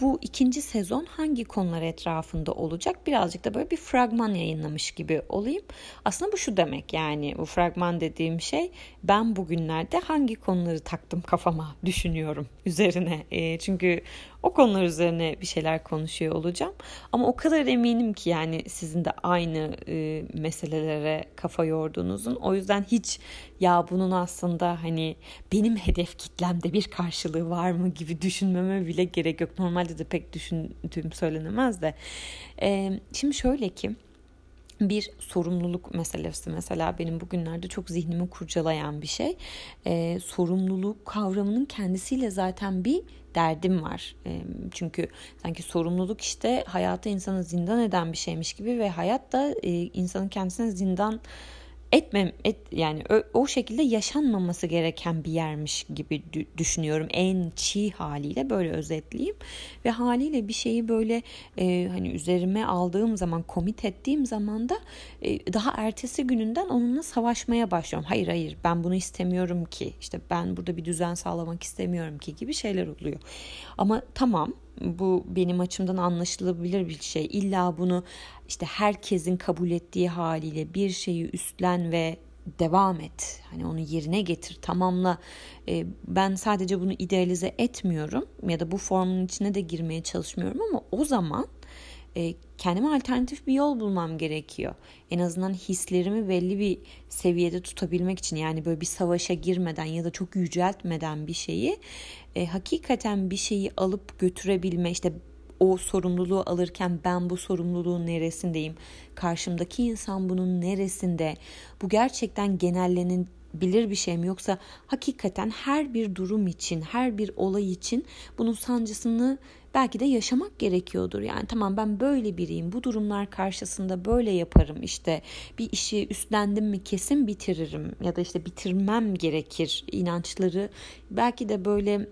bu ikinci sezon hangi konular etrafında olacak birazcık da böyle bir fragman yayınlamış gibi olayım. Aslında bu şu demek yani bu fragman dediğim şey ben bugünlerde hangi konuları taktım kafama düşünüyorum üzerine. E, çünkü o konular üzerine bir şeyler konuşuyor olacağım. Ama o kadar eminim ki yani sizin de aynı e, meselelere kafa yorduğunuzun. O yüzden hiç ya bunun aslında hani benim hedef kitlemde bir karşılığı var mı gibi düşünmeme bile gerek yok. Normalde de pek düşündüğüm söylenemez de. E, şimdi şöyle ki bir sorumluluk meselesi mesela benim bugünlerde çok zihnimi kurcalayan bir şey. Ee, sorumluluk kavramının kendisiyle zaten bir derdim var. Ee, çünkü sanki sorumluluk işte hayata insanı zindan eden bir şeymiş gibi ve hayat da e, insanın kendisine zindan etmem et yani o, şekilde yaşanmaması gereken bir yermiş gibi düşünüyorum. En çiğ haliyle böyle özetleyeyim. Ve haliyle bir şeyi böyle e, hani üzerime aldığım zaman komit ettiğim zaman da e, daha ertesi gününden onunla savaşmaya başlıyorum. Hayır hayır ben bunu istemiyorum ki işte ben burada bir düzen sağlamak istemiyorum ki gibi şeyler oluyor. Ama tamam bu benim açımdan anlaşılabilir bir şey. İlla bunu işte herkesin kabul ettiği haliyle bir şeyi üstlen ve devam et. Hani onu yerine getir, tamamla. Ee, ben sadece bunu idealize etmiyorum ya da bu formun içine de girmeye çalışmıyorum ama o zaman e, kendime alternatif bir yol bulmam gerekiyor. En azından hislerimi belli bir seviyede tutabilmek için yani böyle bir savaşa girmeden ya da çok yüceltmeden bir şeyi e, hakikaten bir şeyi alıp götürebilme işte o sorumluluğu alırken ben bu sorumluluğun neresindeyim? Karşımdaki insan bunun neresinde? Bu gerçekten genellenin bilir bir şey mi yoksa hakikaten her bir durum için, her bir olay için bunun sancısını belki de yaşamak gerekiyordur. Yani tamam ben böyle biriyim. Bu durumlar karşısında böyle yaparım. İşte bir işi üstlendim mi kesin bitiririm ya da işte bitirmem gerekir inançları. Belki de böyle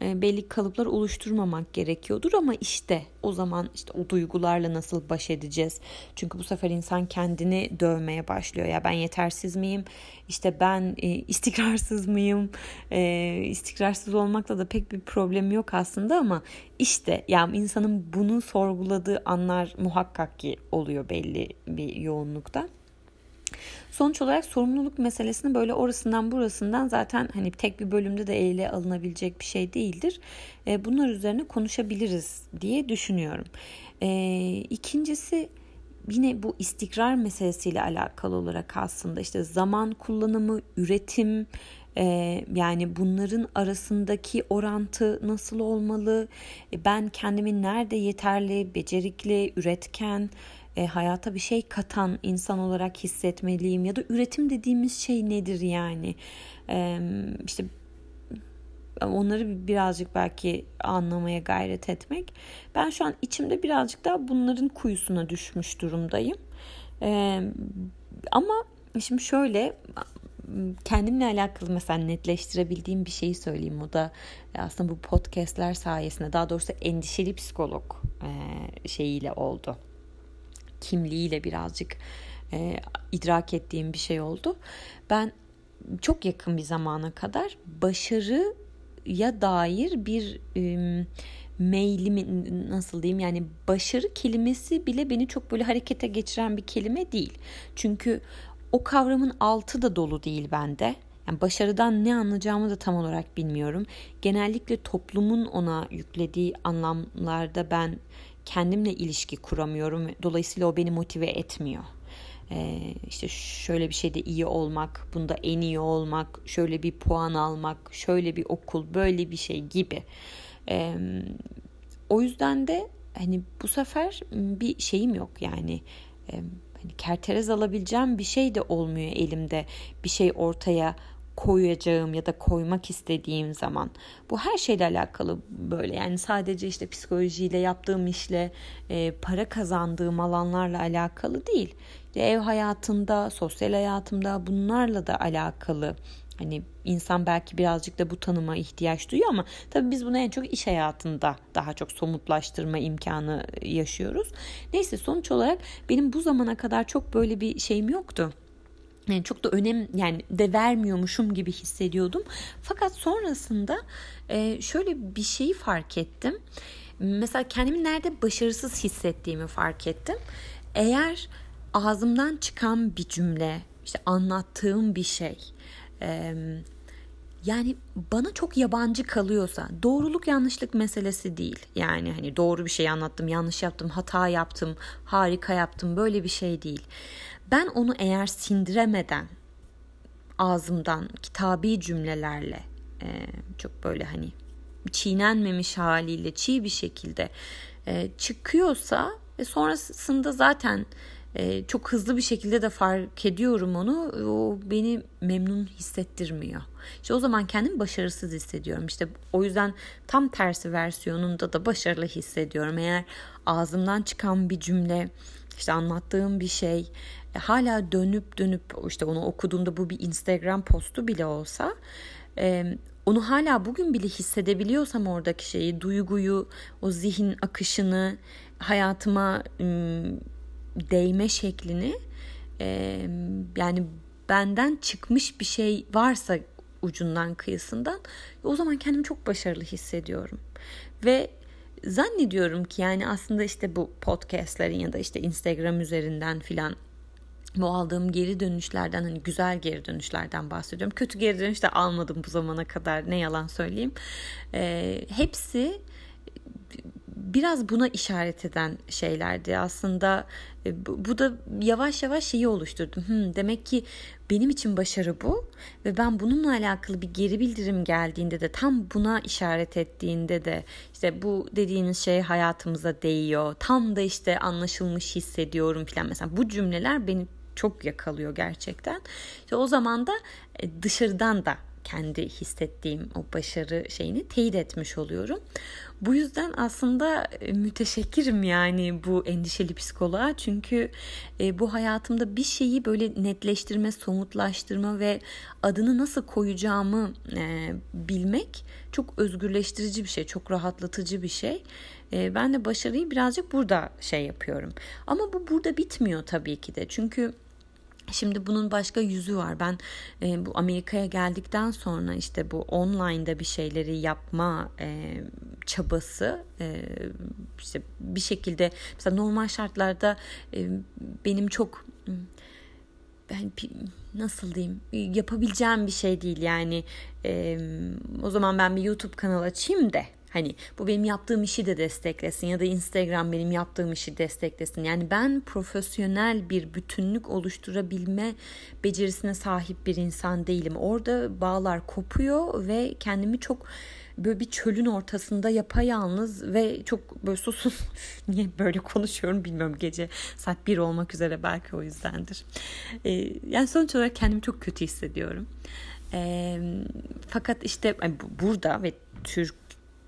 belli kalıplar oluşturmamak gerekiyordur ama işte o zaman işte o duygularla nasıl baş edeceğiz? Çünkü bu sefer insan kendini dövmeye başlıyor. Ya ben yetersiz miyim? İşte ben e, istikrarsız mıyım? E, istikrarsız olmakla da pek bir problem yok aslında ama işte yani insanın bunu sorguladığı anlar muhakkak ki oluyor belli bir yoğunlukta. Sonuç olarak sorumluluk meselesini böyle orasından burasından zaten hani tek bir bölümde de ele alınabilecek bir şey değildir. E, bunlar üzerine konuşabiliriz diye düşünüyorum. E, ikincisi yine bu istikrar meselesiyle alakalı olarak aslında işte zaman kullanımı, üretim, e, yani bunların arasındaki orantı nasıl olmalı? Ben kendimi nerede yeterli, becerikli, üretken, e, hayata bir şey katan insan olarak hissetmeliyim ya da üretim dediğimiz şey nedir yani? E, işte onları birazcık belki anlamaya gayret etmek. Ben şu an içimde birazcık daha bunların kuyusuna düşmüş durumdayım. E, ama şimdi şöyle kendimle alakalı mesela netleştirebildiğim bir şeyi söyleyeyim. O da aslında bu podcastler sayesinde daha doğrusu endişeli psikolog e, şeyiyle oldu kimliğiyle birazcık e, idrak ettiğim bir şey oldu. Ben çok yakın bir zamana kadar başarıya dair bir e, mailimi nasıl diyeyim yani başarı kelimesi bile beni çok böyle harekete geçiren bir kelime değil. Çünkü o kavramın altı da dolu değil bende. Yani başarıdan ne anlayacağımı da tam olarak bilmiyorum. Genellikle toplumun ona yüklediği anlamlarda ben kendimle ilişki kuramıyorum. Dolayısıyla o beni motive etmiyor. Ee, işte şöyle bir şeyde iyi olmak, bunda en iyi olmak, şöyle bir puan almak, şöyle bir okul, böyle bir şey gibi. Ee, o yüzden de hani bu sefer bir şeyim yok yani. Ee, hani kerterez alabileceğim bir şey de olmuyor elimde. Bir şey ortaya koyacağım ya da koymak istediğim zaman. Bu her şeyle alakalı böyle. Yani sadece işte psikolojiyle yaptığım işle e, para kazandığım alanlarla alakalı değil. İşte ev hayatında sosyal hayatımda bunlarla da alakalı. Hani insan belki birazcık da bu tanıma ihtiyaç duyuyor ama tabii biz bunu en çok iş hayatında daha çok somutlaştırma imkanı yaşıyoruz. Neyse sonuç olarak benim bu zamana kadar çok böyle bir şeyim yoktu yani çok da önem yani de vermiyormuşum gibi hissediyordum. Fakat sonrasında e, şöyle bir şeyi fark ettim. Mesela kendimi nerede başarısız hissettiğimi fark ettim. Eğer ağzımdan çıkan bir cümle, işte anlattığım bir şey, e, yani bana çok yabancı kalıyorsa doğruluk yanlışlık meselesi değil. Yani hani doğru bir şey anlattım, yanlış yaptım, hata yaptım, harika yaptım böyle bir şey değil. Ben onu eğer sindiremeden ağzımdan kitabi cümlelerle e, çok böyle hani çiğnenmemiş haliyle çiğ bir şekilde e, çıkıyorsa ve sonrasında zaten e, çok hızlı bir şekilde de fark ediyorum onu. O beni memnun hissettirmiyor. İşte o zaman kendimi başarısız hissediyorum. İşte o yüzden tam tersi versiyonunda da başarılı hissediyorum. Eğer ağzımdan çıkan bir cümle, işte anlattığım bir şey e, hala dönüp dönüp işte onu okuduğumda bu bir Instagram postu bile olsa onu hala bugün bile hissedebiliyorsam oradaki şeyi, duyguyu, o zihin akışını, hayatıma değme şeklini yani benden çıkmış bir şey varsa ucundan kıyısından o zaman kendimi çok başarılı hissediyorum. Ve zannediyorum ki yani aslında işte bu podcastlerin ya da işte Instagram üzerinden filan bu aldığım geri dönüşlerden hani güzel geri dönüşlerden bahsediyorum. Kötü geri dönüş de almadım bu zamana kadar ne yalan söyleyeyim. E, hepsi biraz buna işaret eden şeylerdi. Aslında e, bu, da yavaş yavaş şeyi oluşturdu. Hmm, demek ki benim için başarı bu ve ben bununla alakalı bir geri bildirim geldiğinde de tam buna işaret ettiğinde de işte bu dediğiniz şey hayatımıza değiyor. Tam da işte anlaşılmış hissediyorum falan mesela bu cümleler beni çok yakalıyor gerçekten. İşte o zaman da e, dışarıdan da kendi hissettiğim o başarı şeyini teyit etmiş oluyorum. Bu yüzden aslında e, müteşekkirim yani bu endişeli psikoloğa. Çünkü e, bu hayatımda bir şeyi böyle netleştirme, somutlaştırma ve adını nasıl koyacağımı bilmek çok özgürleştirici bir şey, çok rahatlatıcı bir şey. Ben de başarıyı birazcık burada şey yapıyorum. Ama bu burada bitmiyor tabii ki de. Çünkü Şimdi bunun başka yüzü var. Ben e, bu Amerika'ya geldikten sonra işte bu online'da bir şeyleri yapma e, çabası e, işte bir şekilde mesela normal şartlarda e, benim çok ben nasıl diyeyim yapabileceğim bir şey değil yani e, o zaman ben bir YouTube kanal açayım da Hani bu benim yaptığım işi de desteklesin ya da Instagram benim yaptığım işi desteklesin. Yani ben profesyonel bir bütünlük oluşturabilme becerisine sahip bir insan değilim. Orada bağlar kopuyor ve kendimi çok böyle bir çölün ortasında yapayalnız ve çok böyle susuz niye böyle konuşuyorum bilmiyorum gece saat bir olmak üzere belki o yüzdendir. Ee, yani sonuç olarak kendimi çok kötü hissediyorum. Ee, fakat işte burada ve Türk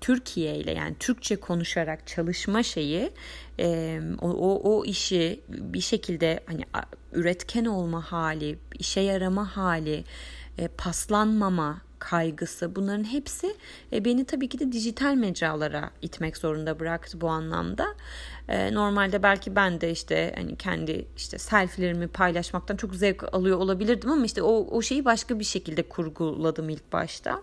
Türkiye ile yani Türkçe konuşarak çalışma şeyi e, o, o, işi bir şekilde hani üretken olma hali, işe yarama hali, e, paslanmama kaygısı bunların hepsi e, beni tabii ki de dijital mecralara itmek zorunda bıraktı bu anlamda. E, normalde belki ben de işte hani kendi işte selfie'lerimi paylaşmaktan çok zevk alıyor olabilirdim ama işte o, o şeyi başka bir şekilde kurguladım ilk başta.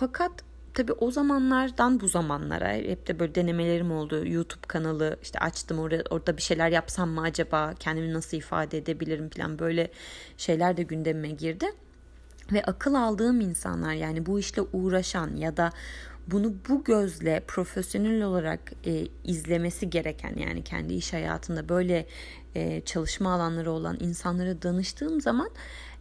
Fakat tabii o zamanlardan bu zamanlara hep de böyle denemelerim oldu. YouTube kanalı işte açtım orada, orada bir şeyler yapsam mı acaba kendimi nasıl ifade edebilirim falan böyle şeyler de gündemime girdi. Ve akıl aldığım insanlar yani bu işle uğraşan ya da bunu bu gözle profesyonel olarak e, izlemesi gereken yani kendi iş hayatında böyle e, çalışma alanları olan insanlara danıştığım zaman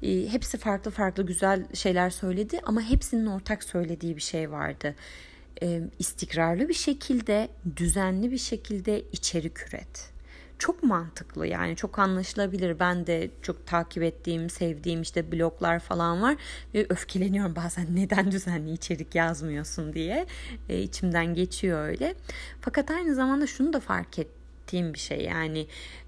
e, hepsi farklı farklı güzel şeyler söyledi ama hepsinin ortak söylediği bir şey vardı. E, istikrarlı bir şekilde, düzenli bir şekilde içerik üret çok mantıklı yani çok anlaşılabilir. Ben de çok takip ettiğim, sevdiğim işte bloglar falan var ve öfkeleniyorum bazen neden düzenli içerik yazmıyorsun diye e, içimden geçiyor öyle. Fakat aynı zamanda şunu da fark ettiğim bir şey yani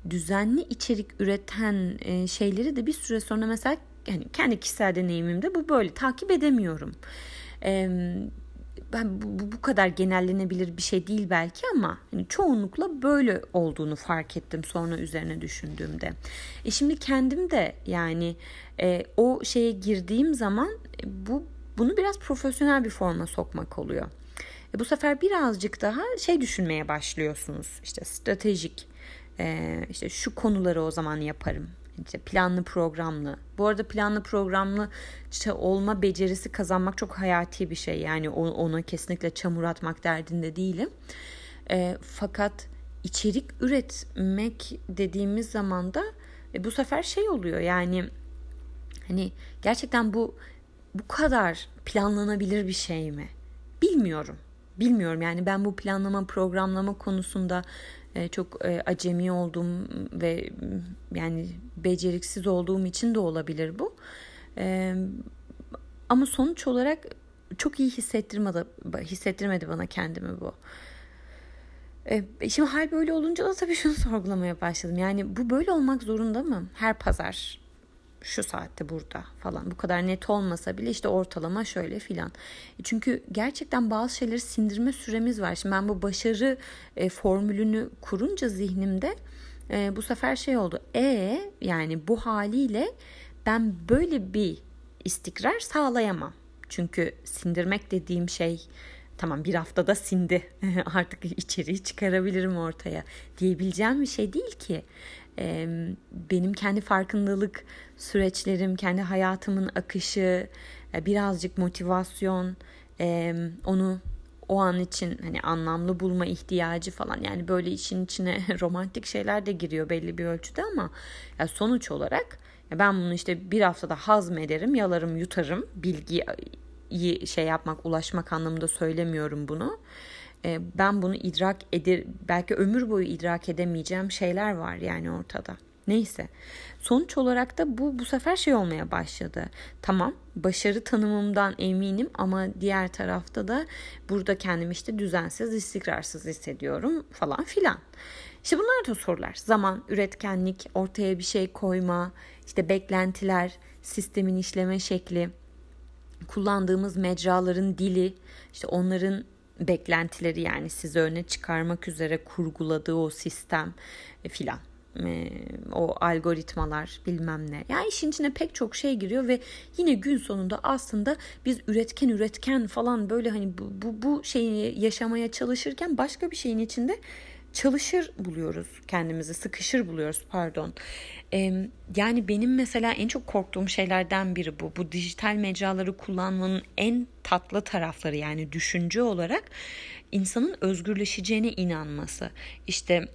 düzenli içerik üreten e, şeyleri de bir süre sonra mesela yani kendi kişisel deneyimimde bu böyle takip edemiyorum. Ben bu, bu kadar genellenebilir bir şey değil belki ama hani çoğunlukla böyle olduğunu fark ettim sonra üzerine düşündüğümde. E şimdi kendim de yani e, o şeye girdiğim zaman e, bu bunu biraz profesyonel bir forma sokmak oluyor. E, bu sefer birazcık daha şey düşünmeye başlıyorsunuz. İşte stratejik e, işte şu konuları o zaman yaparım işte planlı programlı. Bu arada planlı programlı işte olma becerisi kazanmak çok hayati bir şey. Yani ona kesinlikle çamur atmak derdinde değilim. E, fakat içerik üretmek dediğimiz zaman da e, bu sefer şey oluyor. Yani hani gerçekten bu bu kadar planlanabilir bir şey mi? Bilmiyorum. Bilmiyorum yani ben bu planlama programlama konusunda e, çok e, acemi olduğum ve yani beceriksiz olduğum için de olabilir bu. E, ama sonuç olarak çok iyi hissettirmedi, hissettirmedi bana kendimi bu. Şimdi hal böyle olunca da tabii şunu sorgulamaya başladım. Yani bu böyle olmak zorunda mı? Her pazar şu saatte burada falan bu kadar net olmasa bile işte ortalama şöyle filan. E, çünkü gerçekten bazı şeyleri sindirme süremiz var. Şimdi ben bu başarı e, formülünü kurunca zihnimde e, bu sefer şey oldu. E yani bu haliyle ben böyle bir istikrar sağlayamam. Çünkü sindirmek dediğim şey tamam bir haftada sindi artık içeriği çıkarabilirim ortaya diyebileceğim bir şey değil ki. Benim kendi farkındalık süreçlerim, kendi hayatımın akışı, e, birazcık motivasyon, onu o an için hani anlamlı bulma ihtiyacı falan yani böyle işin içine romantik şeyler de giriyor belli bir ölçüde ama ya sonuç olarak ben bunu işte bir haftada hazmederim, yalarım, yutarım. Bilgiyi şey yapmak, ulaşmak anlamında söylemiyorum bunu. E, ben bunu idrak eder, belki ömür boyu idrak edemeyeceğim şeyler var yani ortada. Neyse. Sonuç olarak da bu bu sefer şey olmaya başladı. Tamam başarı tanımımdan eminim ama diğer tarafta da burada kendimi işte düzensiz, istikrarsız hissediyorum falan filan. İşte bunlar da sorular. Zaman, üretkenlik, ortaya bir şey koyma, işte beklentiler, sistemin işleme şekli, kullandığımız mecraların dili, işte onların beklentileri yani sizi öne çıkarmak üzere kurguladığı o sistem e, filan e, o algoritmalar bilmem ne. Yani işin içine pek çok şey giriyor ve yine gün sonunda aslında biz üretken üretken falan böyle hani bu, bu, bu şeyi yaşamaya çalışırken başka bir şeyin içinde çalışır buluyoruz kendimizi, sıkışır buluyoruz pardon. Ee, yani benim mesela en çok korktuğum şeylerden biri bu. Bu dijital mecraları kullanmanın en tatlı tarafları yani düşünce olarak insanın özgürleşeceğine inanması. İşte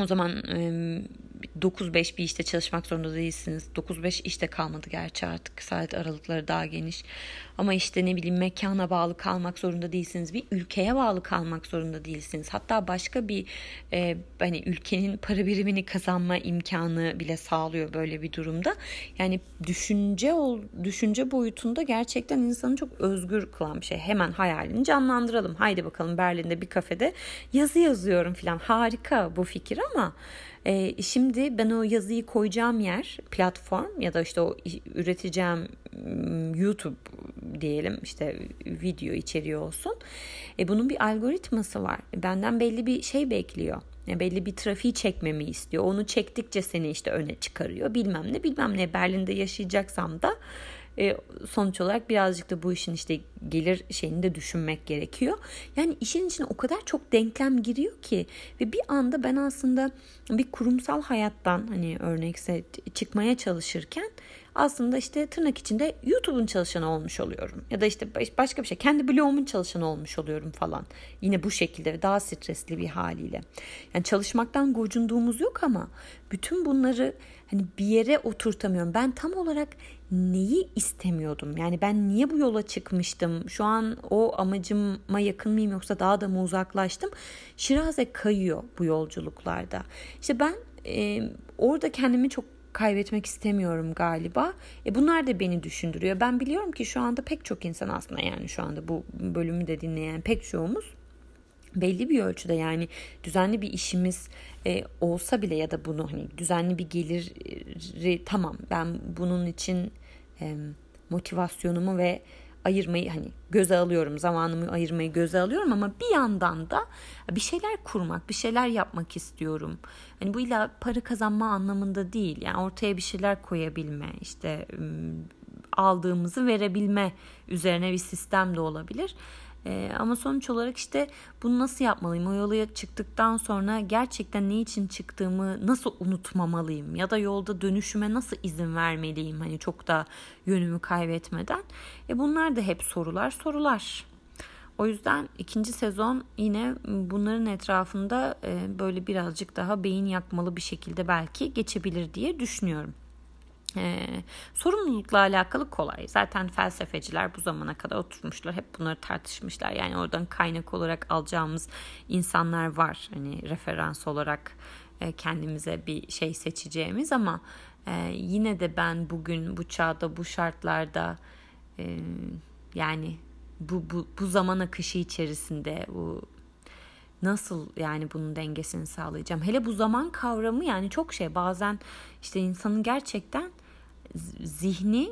o zaman 9-5 bir işte çalışmak zorunda değilsiniz. 9-5 işte kalmadı gerçi artık saat aralıkları daha geniş. Ama işte ne bileyim mekana bağlı kalmak zorunda değilsiniz. Bir ülkeye bağlı kalmak zorunda değilsiniz. Hatta başka bir e, hani ülkenin para birimini kazanma imkanı bile sağlıyor böyle bir durumda. Yani düşünce ol, düşünce boyutunda gerçekten insanı çok özgür kılan bir şey. Hemen hayalini canlandıralım. Haydi bakalım Berlin'de bir kafede yazı yazıyorum falan. Harika bu fikir ama e, şimdi ben o yazıyı koyacağım yer platform ya da işte o üreteceğim YouTube diyelim işte video içeriği olsun. E, bunun bir algoritması var. Benden belli bir şey bekliyor. Yani belli bir trafiği çekmemi istiyor. Onu çektikçe seni işte öne çıkarıyor. Bilmem ne bilmem ne Berlin'de yaşayacaksam da e, sonuç olarak birazcık da bu işin işte gelir şeyini de düşünmek gerekiyor. Yani işin içine o kadar çok denklem giriyor ki ve bir anda ben aslında bir kurumsal hayattan hani örnekse çıkmaya çalışırken aslında işte tırnak içinde YouTube'un çalışanı olmuş oluyorum. Ya da işte başka bir şey kendi blogumun çalışanı olmuş oluyorum falan. Yine bu şekilde daha stresli bir haliyle. Yani çalışmaktan gocunduğumuz yok ama bütün bunları hani bir yere oturtamıyorum. Ben tam olarak neyi istemiyordum? Yani ben niye bu yola çıkmıştım? Şu an o amacıma yakın mıyım yoksa daha da mı uzaklaştım? Şiraze kayıyor bu yolculuklarda. İşte ben e, orada kendimi çok kaybetmek istemiyorum galiba. E bunlar da beni düşündürüyor. Ben biliyorum ki şu anda pek çok insan aslında yani şu anda bu bölümü de dinleyen pek çoğumuz belli bir ölçüde yani düzenli bir işimiz e, olsa bile ya da bunu hani düzenli bir geliri tamam ben bunun için e, motivasyonumu ve ayırmayı hani göze alıyorum zamanımı ayırmayı göze alıyorum ama bir yandan da bir şeyler kurmak bir şeyler yapmak istiyorum. Hani bu illa para kazanma anlamında değil. Yani ortaya bir şeyler koyabilme işte aldığımızı verebilme üzerine bir sistem de olabilir ee, ama sonuç olarak işte bunu nasıl yapmalıyım? O yola çıktıktan sonra gerçekten ne için çıktığımı nasıl unutmamalıyım? Ya da yolda dönüşüme nasıl izin vermeliyim? Hani çok da yönümü kaybetmeden. E bunlar da hep sorular sorular. O yüzden ikinci sezon yine bunların etrafında e, böyle birazcık daha beyin yakmalı bir şekilde belki geçebilir diye düşünüyorum. Ee, sorumlulukla alakalı kolay. Zaten felsefeciler bu zamana kadar oturmuşlar. Hep bunları tartışmışlar. Yani oradan kaynak olarak alacağımız insanlar var. Hani referans olarak e, kendimize bir şey seçeceğimiz ama e, yine de ben bugün bu çağda bu şartlarda e, yani bu, bu, bu zaman akışı içerisinde bu nasıl yani bunun dengesini sağlayacağım? Hele bu zaman kavramı yani çok şey bazen işte insanın gerçekten zihni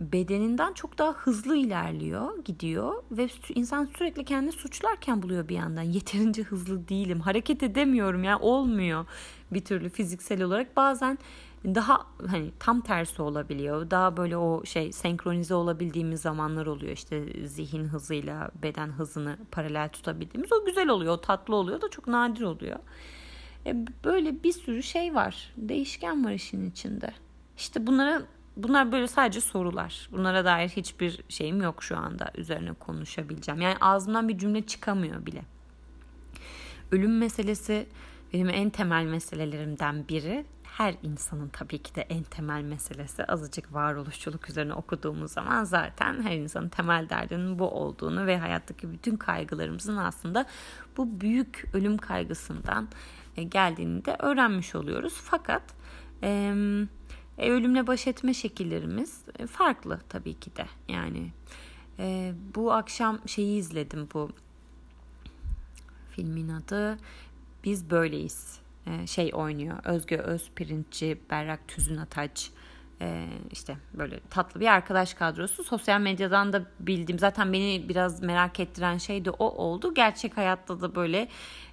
bedeninden çok daha hızlı ilerliyor, gidiyor ve insan sürekli kendini suçlarken buluyor bir yandan. Yeterince hızlı değilim, hareket edemiyorum yani olmuyor bir türlü fiziksel olarak. Bazen daha hani tam tersi olabiliyor. Daha böyle o şey senkronize olabildiğimiz zamanlar oluyor. İşte zihin hızıyla beden hızını paralel tutabildiğimiz. O güzel oluyor, o tatlı oluyor da çok nadir oluyor. E, böyle bir sürü şey var. Değişken var işin içinde. İşte bunlara bunlar böyle sadece sorular. Bunlara dair hiçbir şeyim yok şu anda üzerine konuşabileceğim. Yani ağzımdan bir cümle çıkamıyor bile. Ölüm meselesi benim en temel meselelerimden biri. Her insanın tabii ki de en temel meselesi azıcık varoluşçuluk üzerine okuduğumuz zaman zaten her insanın temel derdinin bu olduğunu ve hayattaki bütün kaygılarımızın aslında bu büyük ölüm kaygısından e, geldiğini de öğrenmiş oluyoruz. Fakat e, ölümle baş etme şekillerimiz e, farklı tabii ki de. Yani e, bu akşam şeyi izledim bu filmin adı Biz Böyleyiz. E, şey oynuyor Özge Özpirinççi, Berrak Tüzün Ataç e, işte böyle tatlı bir arkadaş kadrosu. Sosyal medyadan da bildiğim zaten beni biraz merak ettiren şey de o oldu. Gerçek hayatta da böyle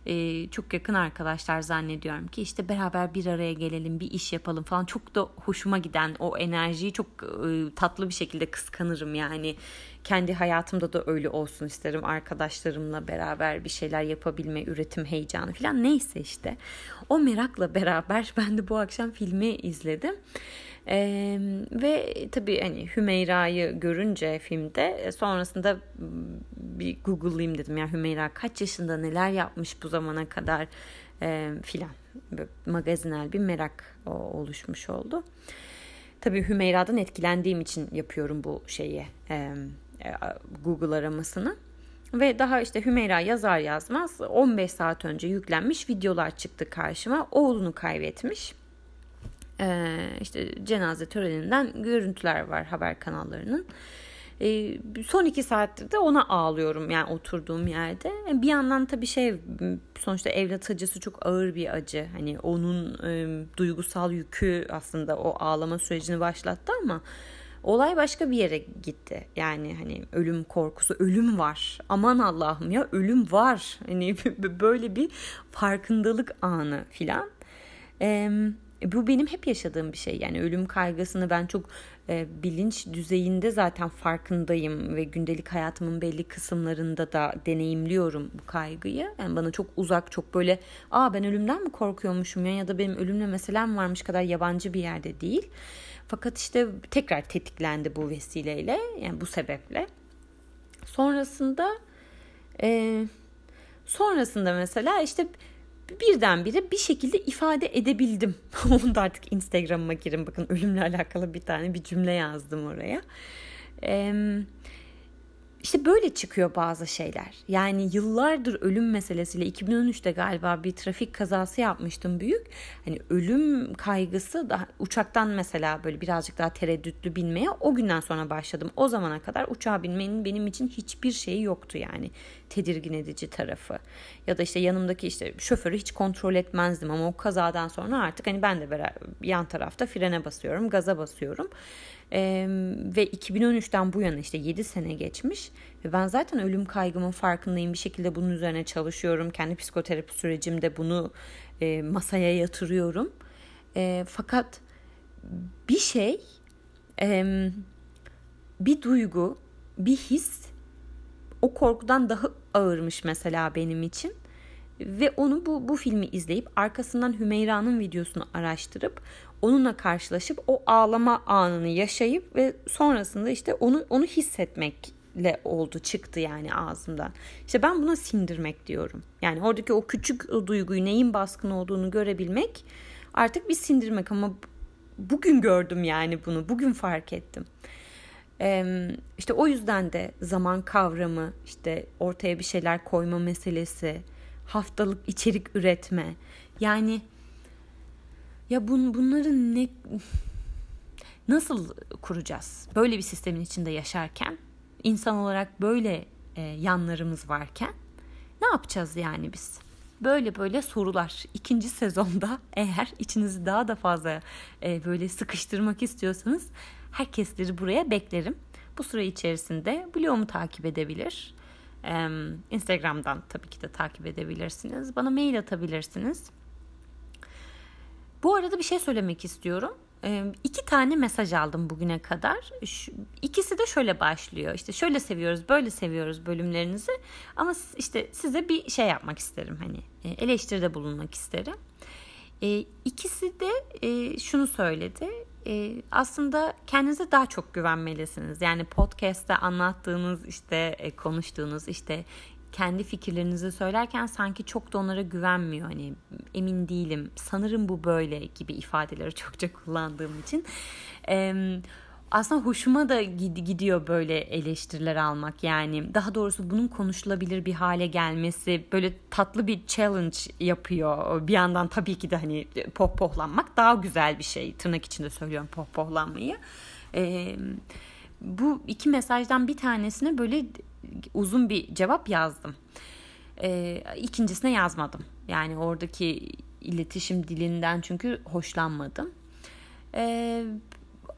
e, çok yakın arkadaşlar zannediyorum ki işte beraber bir araya gelelim bir iş yapalım falan çok da hoşuma giden o enerjiyi çok e, tatlı bir şekilde kıskanırım yani kendi hayatımda da öyle olsun isterim arkadaşlarımla beraber bir şeyler yapabilme üretim heyecanı falan neyse işte o merakla beraber ben de bu akşam filmi izledim. Ee, ve tabii hani Hümeyra'yı görünce filmde e, sonrasında bir Google'layayım dedim. Yani Hümeyra kaç yaşında neler yapmış bu zamana kadar e, filan. Magazinel bir merak o, oluşmuş oldu. Tabii Hümeyra'dan etkilendiğim için yapıyorum bu şeyi e, Google aramasını. Ve daha işte Hümeyra yazar yazmaz 15 saat önce yüklenmiş videolar çıktı karşıma. Oğlunu kaybetmiş e, işte cenaze töreninden görüntüler var haber kanallarının. E, son iki saattir de ona ağlıyorum yani oturduğum yerde. E, bir yandan tabii şey sonuçta evlat acısı çok ağır bir acı. Hani onun e, duygusal yükü aslında o ağlama sürecini başlattı ama olay başka bir yere gitti. Yani hani ölüm korkusu, ölüm var. Aman Allah'ım ya ölüm var. Hani böyle bir farkındalık anı filan. Eee e, bu benim hep yaşadığım bir şey. Yani ölüm kaygısını ben çok e, bilinç düzeyinde zaten farkındayım ve gündelik hayatımın belli kısımlarında da deneyimliyorum bu kaygıyı. Yani bana çok uzak, çok böyle aa ben ölümden mi korkuyormuşum ya ya da benim ölümle meselem varmış kadar yabancı bir yerde değil. Fakat işte tekrar tetiklendi bu vesileyle yani bu sebeple. Sonrasında e, sonrasında mesela işte birdenbire bir şekilde ifade edebildim. Onu da artık Instagram'ıma girin bakın ölümle alakalı bir tane bir cümle yazdım oraya. Eee işte böyle çıkıyor bazı şeyler. Yani yıllardır ölüm meselesiyle 2013'te galiba bir trafik kazası yapmıştım büyük. Hani ölüm kaygısı daha uçaktan mesela böyle birazcık daha tereddütlü binmeye o günden sonra başladım. O zamana kadar uçağa binmenin benim için hiçbir şeyi yoktu yani tedirgin edici tarafı. Ya da işte yanımdaki işte şoförü hiç kontrol etmezdim ama o kazadan sonra artık hani ben de yan tarafta frene basıyorum, gaza basıyorum. Ee, ve 2013'ten bu yana işte 7 sene geçmiş ve ben zaten ölüm kaygımın farkındayım bir şekilde bunun üzerine çalışıyorum. Kendi psikoterapi sürecimde bunu e, masaya yatırıyorum. E, fakat bir şey e, bir duygu bir his o korkudan daha ağırmış mesela benim için. Ve onu bu, bu filmi izleyip arkasından Hümeyra'nın videosunu araştırıp onunla karşılaşıp o ağlama anını yaşayıp ve sonrasında işte onu onu hissetmekle oldu çıktı yani ağzımdan. İşte ben buna sindirmek diyorum. Yani oradaki o küçük duyguyu neyin baskın olduğunu görebilmek artık bir sindirmek ama bugün gördüm yani bunu. Bugün fark ettim. Ee, işte o yüzden de zaman kavramı, işte ortaya bir şeyler koyma meselesi, haftalık içerik üretme. Yani ya bun, bunları ne nasıl kuracağız? Böyle bir sistemin içinde yaşarken, insan olarak böyle e, yanlarımız varken Ne yapacağız yani biz? Böyle böyle sorular. İkinci sezonda eğer içinizi daha da fazla e, böyle sıkıştırmak istiyorsanız herkesleri buraya beklerim. Bu süre içerisinde blogumu takip edebilir. Instagram'dan tabii ki de takip edebilirsiniz. Bana mail atabilirsiniz. Bu arada bir şey söylemek istiyorum. Ee, iki tane mesaj aldım bugüne kadar. Şu, ikisi de şöyle başlıyor. İşte şöyle seviyoruz, böyle seviyoruz bölümlerinizi. Ama işte size bir şey yapmak isterim. Hani e, eleştiride bulunmak isterim. E, ikisi de e, şunu söyledi. E, aslında kendinize daha çok güvenmelisiniz. Yani podcast'te anlattığınız işte e, konuştuğunuz işte kendi fikirlerinizi söylerken sanki çok da onlara güvenmiyor. Hani emin değilim, sanırım bu böyle gibi ifadeleri çokça kullandığım için. Eee aslında hoşuma da gidiyor böyle eleştiriler almak. Yani daha doğrusu bunun konuşulabilir bir hale gelmesi böyle tatlı bir challenge yapıyor. Bir yandan tabii ki de hani pohpohlanmak daha güzel bir şey. Tırnak içinde söylüyorum pohpohlanmayı. Ee, bu iki mesajdan bir tanesine böyle uzun bir cevap yazdım. Ee, ikincisine yazmadım. Yani oradaki iletişim dilinden çünkü hoşlanmadım. Ee,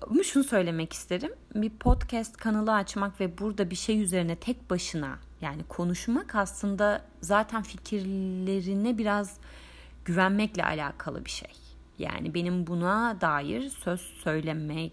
ama şunu söylemek isterim. Bir podcast kanalı açmak ve burada bir şey üzerine tek başına yani konuşmak aslında zaten fikirlerine biraz güvenmekle alakalı bir şey. Yani benim buna dair söz söylemek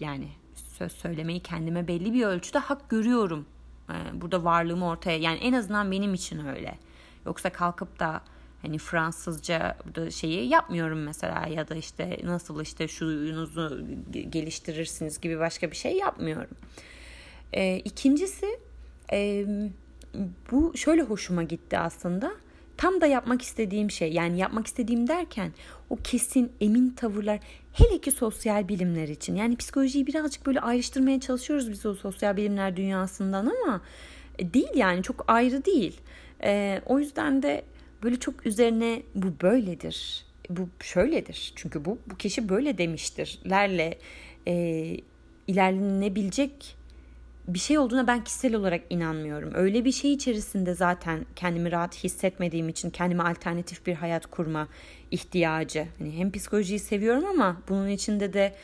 yani söz söylemeyi kendime belli bir ölçüde hak görüyorum. Ee, burada varlığımı ortaya yani en azından benim için öyle. Yoksa kalkıp da hani Fransızca da şeyi yapmıyorum mesela ya da işte nasıl işte şuyunuzu geliştirirsiniz gibi başka bir şey yapmıyorum. E, ikincisi e, bu şöyle hoşuma gitti aslında. Tam da yapmak istediğim şey yani yapmak istediğim derken o kesin emin tavırlar hele ki sosyal bilimler için yani psikolojiyi birazcık böyle ayrıştırmaya çalışıyoruz biz o sosyal bilimler dünyasından ama e, değil yani çok ayrı değil. E, o yüzden de böyle çok üzerine bu böyledir, bu şöyledir çünkü bu bu kişi böyle demiştirlerle e, ilerlenebilecek bir şey olduğuna ben kişisel olarak inanmıyorum. Öyle bir şey içerisinde zaten kendimi rahat hissetmediğim için kendime alternatif bir hayat kurma ihtiyacı. Hani hem psikolojiyi seviyorum ama bunun içinde de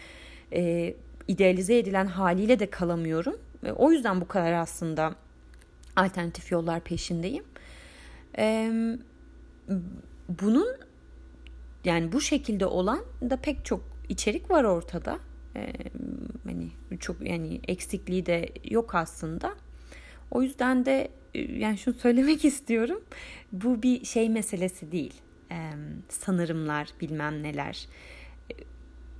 e, idealize edilen haliyle de kalamıyorum. E, o yüzden bu kadar aslında alternatif yollar peşindeyim. E, bunun yani bu şekilde olan da pek çok içerik var ortada. Ee, hani çok yani eksikliği de yok aslında. O yüzden de e, yani şunu söylemek istiyorum. Bu bir şey meselesi değil. Ee, sanırımlar bilmem neler. Ee,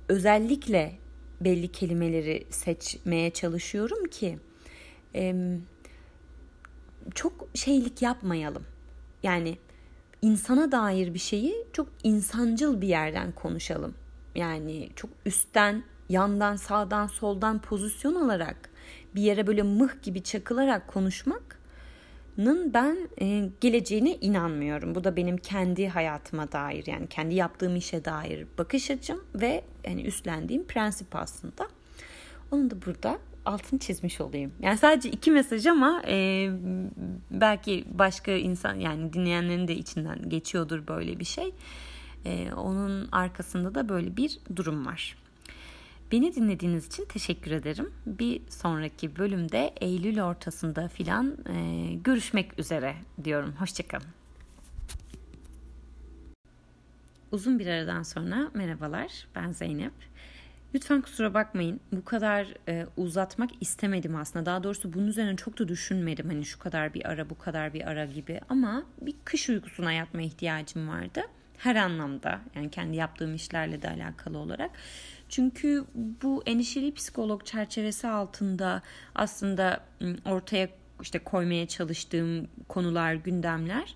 özellikle belli kelimeleri seçmeye çalışıyorum ki e, çok şeylik yapmayalım. Yani insana dair bir şeyi çok insancıl bir yerden konuşalım. Yani çok üstten, yandan, sağdan, soldan pozisyon alarak bir yere böyle mıh gibi çakılarak konuşmak'nın ben e, geleceğine inanmıyorum. Bu da benim kendi hayatıma dair yani kendi yaptığım işe dair bakış açım ve yani üstlendiğim prensip aslında. Onu da burada altını çizmiş olayım. Yani sadece iki mesaj ama e, belki başka insan yani dinleyenlerin de içinden geçiyordur böyle bir şey. E, onun arkasında da böyle bir durum var. Beni dinlediğiniz için teşekkür ederim. Bir sonraki bölümde Eylül ortasında filan e, görüşmek üzere diyorum. Hoşçakalın. Uzun bir aradan sonra merhabalar. Ben Zeynep. Lütfen kusura bakmayın. Bu kadar e, uzatmak istemedim aslında. Daha doğrusu bunun üzerine çok da düşünmedim. Hani şu kadar bir ara, bu kadar bir ara gibi. Ama bir kış uykusuna yatma ihtiyacım vardı. Her anlamda. Yani kendi yaptığım işlerle de alakalı olarak. Çünkü bu endişeli psikolog çerçevesi altında aslında ortaya işte koymaya çalıştığım konular, gündemler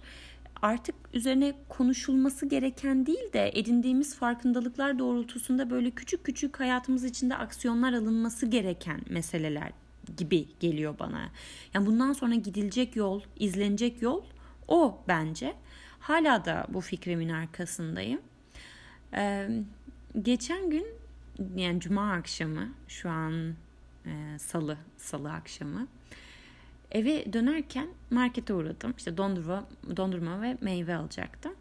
artık üzerine konuşulması gereken değil de edindiğimiz farkındalıklar doğrultusunda böyle küçük küçük hayatımız içinde aksiyonlar alınması gereken meseleler gibi geliyor bana. Yani bundan sonra gidilecek yol, izlenecek yol o bence. Hala da bu fikrimin arkasındayım. Ee, geçen gün yani cuma akşamı şu an e, salı salı akşamı Eve dönerken markete uğradım. İşte dondurma, dondurma ve meyve alacaktım.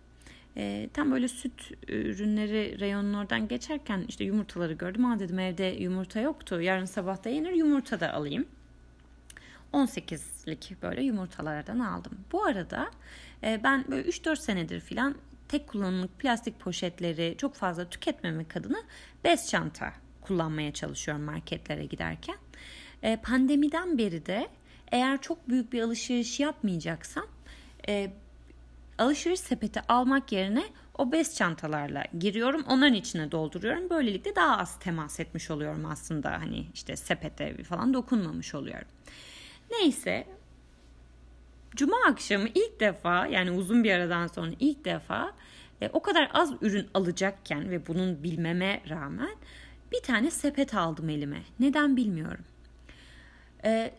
E, tam böyle süt ürünleri reyonun oradan geçerken işte yumurtaları gördüm. Aa dedim evde yumurta yoktu. Yarın sabah da yenir yumurta da alayım. 18'lik böyle yumurtalardan aldım. Bu arada e, ben böyle 3-4 senedir filan tek kullanımlık plastik poşetleri çok fazla tüketmemek adına bez çanta kullanmaya çalışıyorum marketlere giderken. E, pandemiden beri de eğer çok büyük bir alışveriş yapmayacaksam e, alışveriş sepeti almak yerine o bez çantalarla giriyorum. Onların içine dolduruyorum. Böylelikle daha az temas etmiş oluyorum aslında. Hani işte sepete falan dokunmamış oluyorum. Neyse Cuma akşamı ilk defa yani uzun bir aradan sonra ilk defa e, o kadar az ürün alacakken ve bunun bilmeme rağmen bir tane sepet aldım elime. Neden bilmiyorum. E,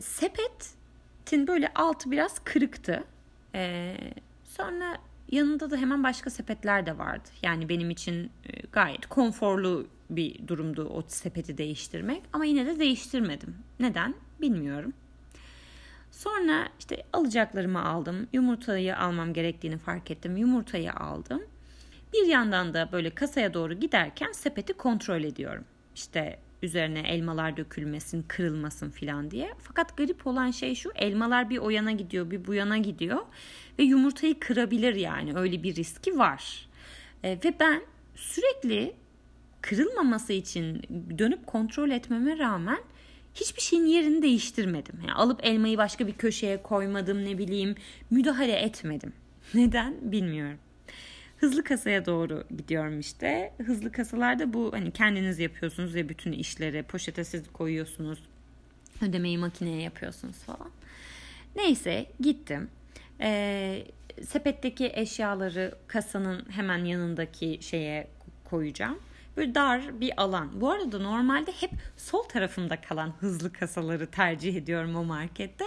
sepetin böyle altı biraz kırıktı. E, sonra yanında da hemen başka sepetler de vardı. Yani benim için e, gayet konforlu bir durumdu o sepeti değiştirmek. Ama yine de değiştirmedim. Neden? Bilmiyorum. Sonra işte alacaklarımı aldım. Yumurtayı almam gerektiğini fark ettim. Yumurtayı aldım. Bir yandan da böyle kasaya doğru giderken sepeti kontrol ediyorum. İşte üzerine elmalar dökülmesin, kırılmasın filan diye. Fakat garip olan şey şu elmalar bir o yana gidiyor bir bu yana gidiyor ve yumurtayı kırabilir yani öyle bir riski var. E, ve ben sürekli kırılmaması için dönüp kontrol etmeme rağmen hiçbir şeyin yerini değiştirmedim. Yani alıp elmayı başka bir köşeye koymadım ne bileyim müdahale etmedim. Neden bilmiyorum. Hızlı kasaya doğru gidiyorum işte. Hızlı kasalarda bu hani kendiniz yapıyorsunuz ya bütün işleri poşete siz koyuyorsunuz. Ödemeyi makineye yapıyorsunuz falan. Neyse gittim. Ee, sepetteki eşyaları kasanın hemen yanındaki şeye koyacağım. Böyle dar bir alan. Bu arada normalde hep sol tarafımda kalan hızlı kasaları tercih ediyorum o markette.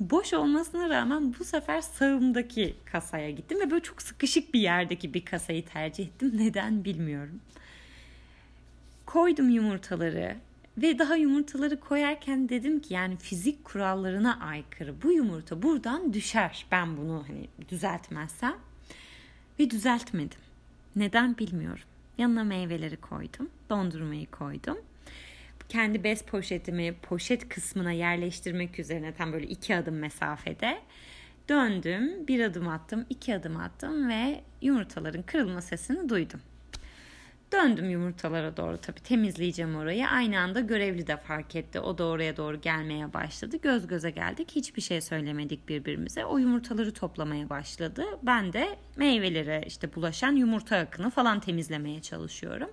Boş olmasına rağmen bu sefer sağımdaki kasaya gittim ve böyle çok sıkışık bir yerdeki bir kasayı tercih ettim. Neden bilmiyorum. Koydum yumurtaları ve daha yumurtaları koyarken dedim ki yani fizik kurallarına aykırı. Bu yumurta buradan düşer. Ben bunu hani düzeltmezsem ve düzeltmedim. Neden bilmiyorum. Yanına meyveleri koydum. Dondurmayı koydum. Kendi bez poşetimi poşet kısmına yerleştirmek üzerine tam böyle iki adım mesafede döndüm. Bir adım attım, iki adım attım ve yumurtaların kırılma sesini duydum. Döndüm yumurtalara doğru tabii temizleyeceğim orayı. Aynı anda görevli de fark etti. O da oraya doğru gelmeye başladı. Göz göze geldik. Hiçbir şey söylemedik birbirimize. O yumurtaları toplamaya başladı. Ben de meyvelere işte bulaşan yumurta akını falan temizlemeye çalışıyorum.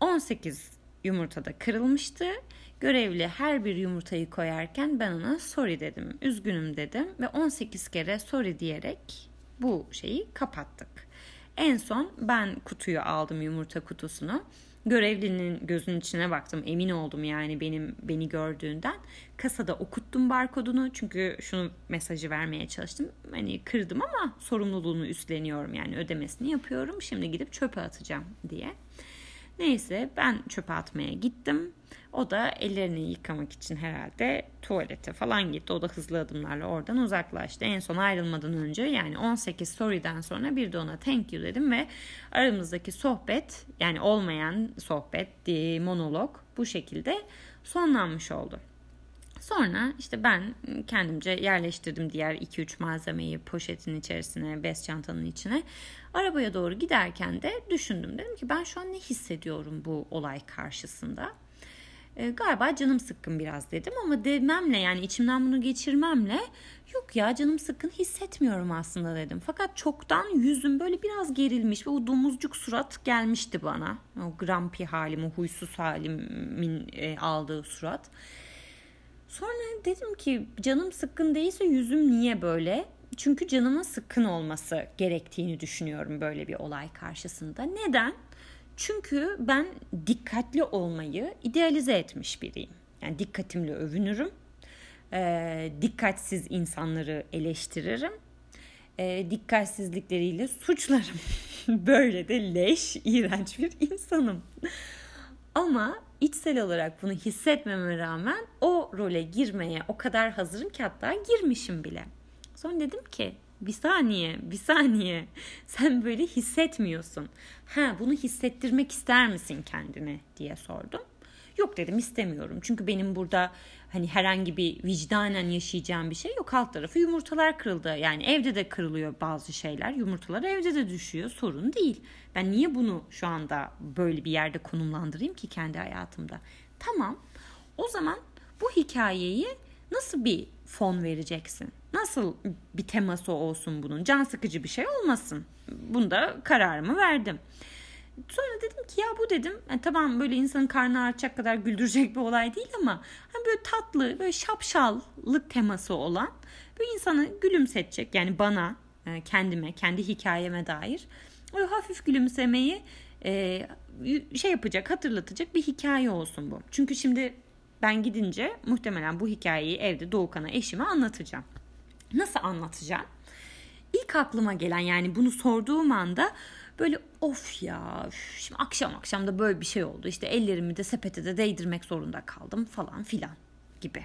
18 yumurtada kırılmıştı. Görevli her bir yumurtayı koyarken ben ona sorry dedim. Üzgünüm dedim ve 18 kere sorry diyerek bu şeyi kapattık. En son ben kutuyu aldım yumurta kutusunu. Görevlinin gözünün içine baktım. Emin oldum yani benim beni gördüğünden. Kasada okuttum barkodunu. Çünkü şunu mesajı vermeye çalıştım. Hani kırdım ama sorumluluğunu üstleniyorum. Yani ödemesini yapıyorum. Şimdi gidip çöpe atacağım diye. Neyse ben çöpe atmaya gittim. O da ellerini yıkamak için herhalde tuvalete falan gitti. O da hızlı adımlarla oradan uzaklaştı. En son ayrılmadan önce yani 18 story'den sonra bir de ona thank you dedim ve aramızdaki sohbet yani olmayan sohbet, monolog bu şekilde sonlanmış oldu. Sonra işte ben kendimce yerleştirdim diğer 2-3 malzemeyi poşetin içerisine, bez çantanın içine. Arabaya doğru giderken de düşündüm. Dedim ki ben şu an ne hissediyorum bu olay karşısında? E, galiba canım sıkkın biraz dedim ama dememle yani içimden bunu geçirmemle yok ya canım sıkkın hissetmiyorum aslında dedim. Fakat çoktan yüzüm böyle biraz gerilmiş ve o domuzcuk surat gelmişti bana. O grumpy halim, o huysuz halimin e, aldığı surat. Sonra dedim ki canım sıkkın değilse yüzüm niye böyle? Çünkü canımın sıkkın olması gerektiğini düşünüyorum böyle bir olay karşısında. Neden? Çünkü ben dikkatli olmayı idealize etmiş biriyim. Yani dikkatimle övünürüm. E, dikkatsiz insanları eleştiririm. E, dikkatsizlikleriyle suçlarım. Böyle de leş, iğrenç bir insanım. Ama içsel olarak bunu hissetmeme rağmen o role girmeye o kadar hazırım ki hatta girmişim bile. Sonra dedim ki bir saniye, bir saniye. Sen böyle hissetmiyorsun. Ha bunu hissettirmek ister misin kendine diye sordum. Yok dedim istemiyorum. Çünkü benim burada hani herhangi bir vicdanen yaşayacağım bir şey yok. Alt tarafı yumurtalar kırıldı. Yani evde de kırılıyor bazı şeyler. Yumurtalar evde de düşüyor. Sorun değil. Ben niye bunu şu anda böyle bir yerde konumlandırayım ki kendi hayatımda? Tamam. O zaman bu hikayeyi nasıl bir fon vereceksin? Nasıl bir teması olsun bunun? Can sıkıcı bir şey olmasın. Bunda kararımı verdim. Sonra dedim ki ya bu dedim yani tamam böyle insanın karnı ağrıtacak kadar güldürecek bir olay değil ama hani böyle tatlı böyle şapşallık teması olan böyle insanı gülümsetecek yani bana e, kendime kendi hikayeme dair o hafif gülümsemeyi e, şey yapacak hatırlatacak bir hikaye olsun bu. Çünkü şimdi ben gidince muhtemelen bu hikayeyi evde Doğukan'a eşime anlatacağım. Nasıl anlatacağım? İlk aklıma gelen yani bunu sorduğum anda böyle of ya şimdi akşam akşam da böyle bir şey oldu. İşte ellerimi de sepete de değdirmek zorunda kaldım falan filan gibi.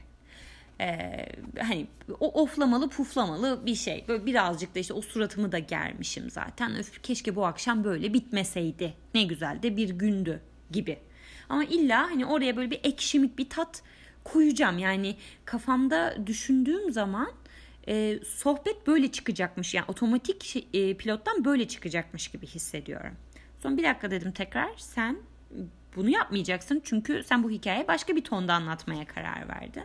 Ee, hani o oflamalı puflamalı bir şey. Böyle birazcık da işte o suratımı da germişim zaten. Öf keşke bu akşam böyle bitmeseydi. Ne güzel de bir gündü gibi. Ama illa hani oraya böyle bir ekşimik bir tat koyacağım. Yani kafamda düşündüğüm zaman e, sohbet böyle çıkacakmış. Yani otomatik şey, e, pilottan böyle çıkacakmış gibi hissediyorum. Son bir dakika dedim tekrar. Sen bunu yapmayacaksın çünkü sen bu hikayeyi başka bir tonda anlatmaya karar verdin.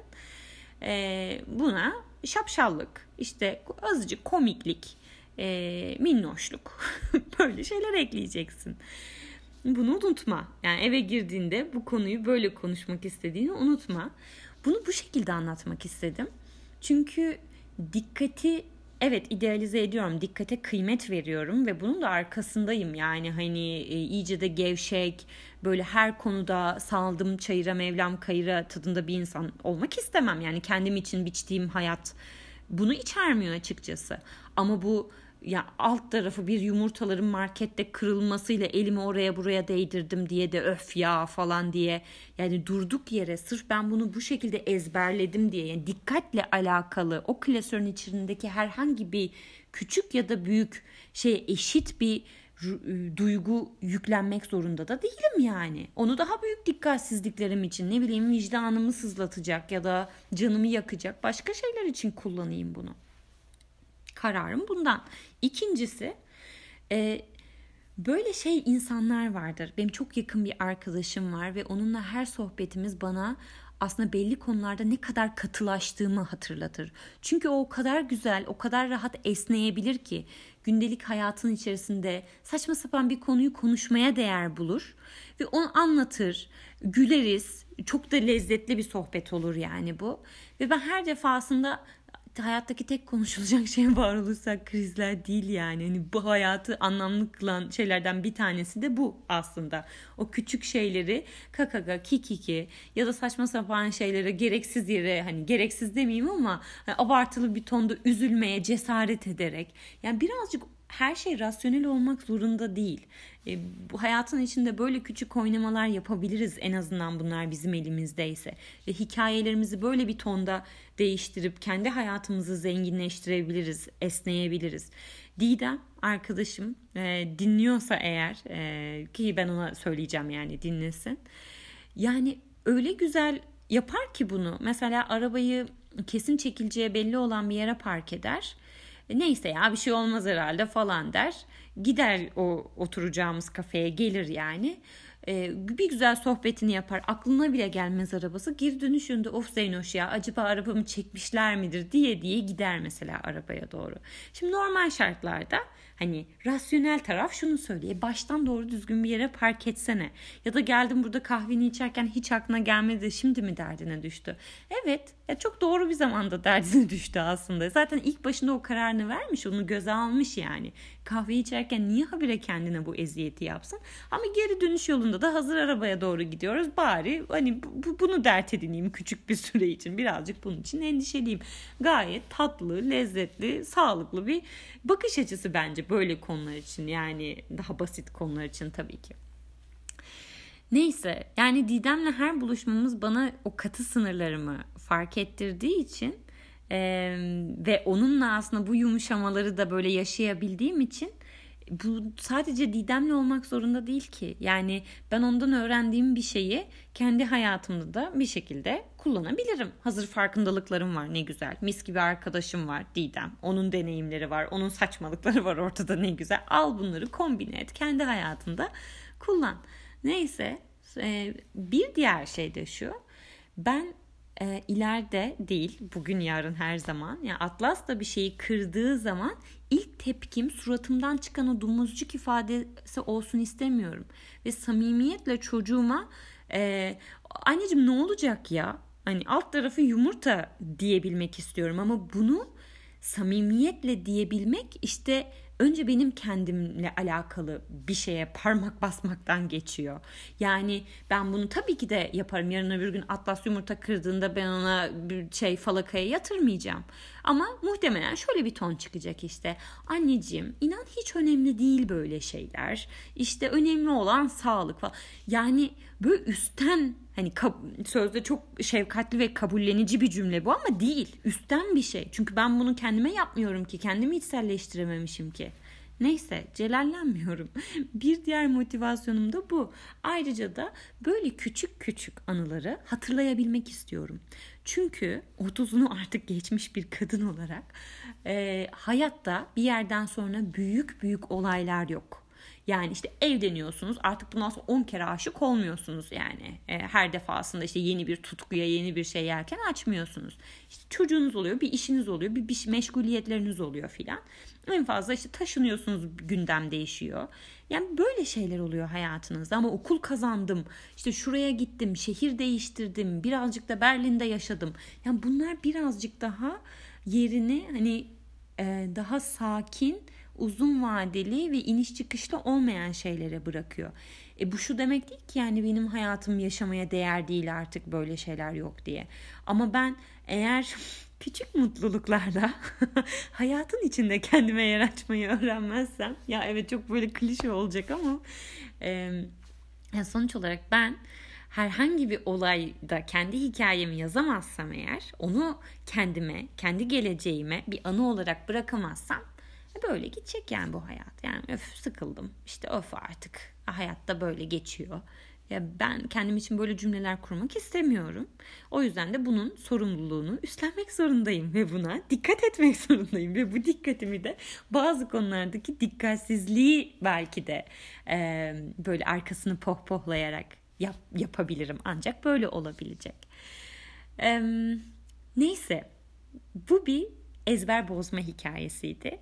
E, buna şapşallık, işte azıcık komiklik, e, minnoşluk böyle şeyler ekleyeceksin. Bunu unutma. Yani eve girdiğinde bu konuyu böyle konuşmak istediğini unutma. Bunu bu şekilde anlatmak istedim. Çünkü dikkati evet idealize ediyorum. Dikkate kıymet veriyorum ve bunun da arkasındayım. Yani hani e, iyice de gevşek, böyle her konuda saldım çayıra mevlam kayıra tadında bir insan olmak istemem. Yani kendim için biçtiğim hayat bunu içermiyor açıkçası. Ama bu ya alt tarafı bir yumurtaların markette kırılmasıyla elimi oraya buraya değdirdim diye de öf ya falan diye yani durduk yere sırf ben bunu bu şekilde ezberledim diye yani dikkatle alakalı o klasörün içindeki herhangi bir küçük ya da büyük şey eşit bir ıı, duygu yüklenmek zorunda da değilim yani. Onu daha büyük dikkatsizliklerim için ne bileyim vicdanımı sızlatacak ya da canımı yakacak başka şeyler için kullanayım bunu kararım bundan. İkincisi e, böyle şey insanlar vardır. Benim çok yakın bir arkadaşım var ve onunla her sohbetimiz bana aslında belli konularda ne kadar katılaştığımı hatırlatır. Çünkü o o kadar güzel, o kadar rahat esneyebilir ki gündelik hayatın içerisinde saçma sapan bir konuyu konuşmaya değer bulur ve onu anlatır, güleriz. Çok da lezzetli bir sohbet olur yani bu. Ve ben her defasında hayattaki tek konuşulacak şey varoluşsal krizler değil yani. Hani bu hayatı anlamlı kılan şeylerden bir tanesi de bu aslında. O küçük şeyleri kakaka, kikiki ya da saçma sapan şeylere gereksiz yere hani gereksiz demeyeyim ama hani abartılı bir tonda üzülmeye cesaret ederek yani birazcık her şey rasyonel olmak zorunda değil. E, bu hayatın içinde böyle küçük oynamalar yapabiliriz en azından bunlar bizim elimizdeyse. Ve hikayelerimizi böyle bir tonda değiştirip kendi hayatımızı zenginleştirebiliriz, esneyebiliriz. Didem arkadaşım e, dinliyorsa eğer e, ki ben ona söyleyeceğim yani dinlesin. Yani öyle güzel yapar ki bunu. Mesela arabayı kesin çekileceği belli olan bir yere park eder neyse ya bir şey olmaz herhalde falan der. Gider o oturacağımız kafeye gelir yani. Ee, bir güzel sohbetini yapar. Aklına bile gelmez arabası. Geri dönüşünde of Zeynoş ya acaba arabamı çekmişler midir diye diye gider mesela arabaya doğru. Şimdi normal şartlarda Hani rasyonel taraf şunu söylüyor. Baştan doğru düzgün bir yere park etsene. Ya da geldim burada kahveni içerken hiç aklına gelmedi şimdi mi derdine düştü? Evet ya çok doğru bir zamanda derdine düştü aslında. Zaten ilk başında o kararını vermiş onu göze almış yani. Kahve içerken niye habire kendine bu eziyeti yapsın? Ama geri dönüş yolunda da hazır arabaya doğru gidiyoruz. Bari hani bu, bunu dert edineyim küçük bir süre için. Birazcık bunun için endişeliyim. Gayet tatlı, lezzetli, sağlıklı bir bakış açısı bence böyle konular için yani daha basit konular için tabii ki. Neyse yani Didem'le her buluşmamız bana o katı sınırlarımı fark ettirdiği için e, ve onunla aslında bu yumuşamaları da böyle yaşayabildiğim için bu sadece Didem'le olmak zorunda değil ki. Yani ben ondan öğrendiğim bir şeyi kendi hayatımda da bir şekilde kullanabilirim. Hazır farkındalıklarım var ne güzel. Mis gibi arkadaşım var Didem. Onun deneyimleri var. Onun saçmalıkları var ortada ne güzel. Al bunları kombine et. Kendi hayatında kullan. Neyse e, bir diğer şey de şu. Ben e, ileride değil bugün yarın her zaman. Yani Atlas da bir şeyi kırdığı zaman ilk tepkim suratımdan çıkan o dumuzcuk ifadesi olsun istemiyorum. Ve samimiyetle çocuğuma e, anneciğim ne olacak ya? Hani alt tarafı yumurta diyebilmek istiyorum. Ama bunu samimiyetle diyebilmek işte önce benim kendimle alakalı bir şeye parmak basmaktan geçiyor. Yani ben bunu tabii ki de yaparım. Yarın öbür gün Atlas yumurta kırdığında ben ona bir şey falakaya yatırmayacağım. Ama muhtemelen şöyle bir ton çıkacak işte. Anneciğim inan hiç önemli değil böyle şeyler. İşte önemli olan sağlık falan. Yani böyle üstten hani sözde çok şefkatli ve kabullenici bir cümle bu ama değil. Üstten bir şey. Çünkü ben bunu kendime yapmıyorum ki. Kendimi içselleştirememişim ki. Neyse celallenmiyorum. Bir diğer motivasyonum da bu. Ayrıca da böyle küçük küçük anıları hatırlayabilmek istiyorum. Çünkü 30'unu artık geçmiş bir kadın olarak e, hayatta bir yerden sonra büyük büyük olaylar yok. Yani işte evleniyorsunuz artık bundan sonra 10 kere aşık olmuyorsunuz yani. E, her defasında işte yeni bir tutkuya yeni bir şey yerken açmıyorsunuz. İşte çocuğunuz oluyor bir işiniz oluyor bir, bir meşguliyetleriniz oluyor filan. En fazla işte taşınıyorsunuz gündem değişiyor. Yani böyle şeyler oluyor hayatınızda ama okul kazandım. işte şuraya gittim, şehir değiştirdim, birazcık da Berlin'de yaşadım. Yani bunlar birazcık daha yerini hani e, daha sakin, uzun vadeli ve iniş çıkışlı olmayan şeylere bırakıyor. E bu şu demek değil ki yani benim hayatım yaşamaya değer değil artık böyle şeyler yok diye. Ama ben eğer küçük mutluluklarla hayatın içinde kendime yer açmayı öğrenmezsem ya evet çok böyle klişe olacak ama e, sonuç olarak ben herhangi bir olayda kendi hikayemi yazamazsam eğer onu kendime, kendi geleceğime bir anı olarak bırakamazsam böyle gidecek yani bu hayat. Yani öf sıkıldım işte öf artık hayatta böyle geçiyor ya ben kendim için böyle cümleler kurmak istemiyorum. O yüzden de bunun sorumluluğunu üstlenmek zorundayım ve buna dikkat etmek zorundayım ve bu dikkatimi de bazı konulardaki dikkatsizliği belki de e, böyle arkasını pohpohlayarak yap, yapabilirim. Ancak böyle olabilecek. E, neyse bu bir ezber bozma hikayesiydi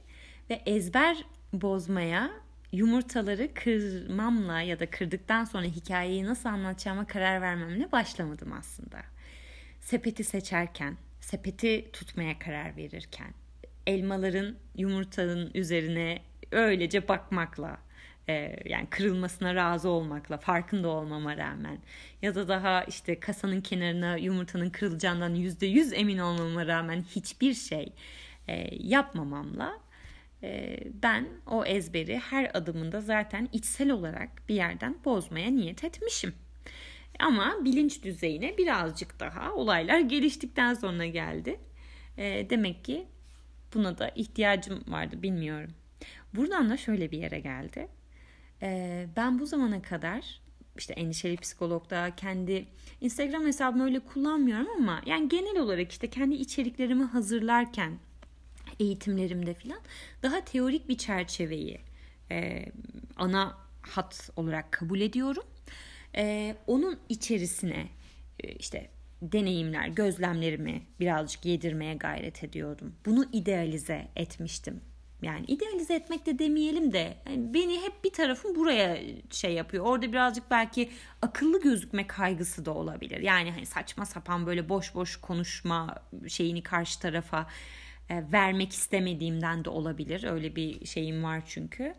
ve ezber bozmaya yumurtaları kırmamla ya da kırdıktan sonra hikayeyi nasıl anlatacağıma karar vermemle başlamadım aslında. Sepeti seçerken, sepeti tutmaya karar verirken, elmaların yumurtanın üzerine öylece bakmakla, e, yani kırılmasına razı olmakla, farkında olmama rağmen ya da daha işte kasanın kenarına yumurtanın kırılacağından yüzde yüz emin olmama rağmen hiçbir şey e, yapmamamla ben o ezberi her adımında zaten içsel olarak bir yerden bozmaya niyet etmişim. Ama bilinç düzeyine birazcık daha olaylar geliştikten sonra geldi. Ee, demek ki buna da ihtiyacım vardı bilmiyorum. Buradan da şöyle bir yere geldi. Ee, ben bu zamana kadar işte endişeli psikologda kendi Instagram hesabımı öyle kullanmıyorum ama yani genel olarak işte kendi içeriklerimi hazırlarken eğitimlerimde falan daha teorik bir çerçeveyi e, ana hat olarak kabul ediyorum. E, onun içerisine e, işte deneyimler, gözlemlerimi birazcık yedirmeye gayret ediyordum. Bunu idealize etmiştim. Yani idealize etmek de demeyelim de yani beni hep bir tarafım buraya şey yapıyor. Orada birazcık belki akıllı gözükme kaygısı da olabilir. Yani hani saçma sapan böyle boş boş konuşma şeyini karşı tarafa e, vermek istemediğimden de olabilir. Öyle bir şeyim var çünkü.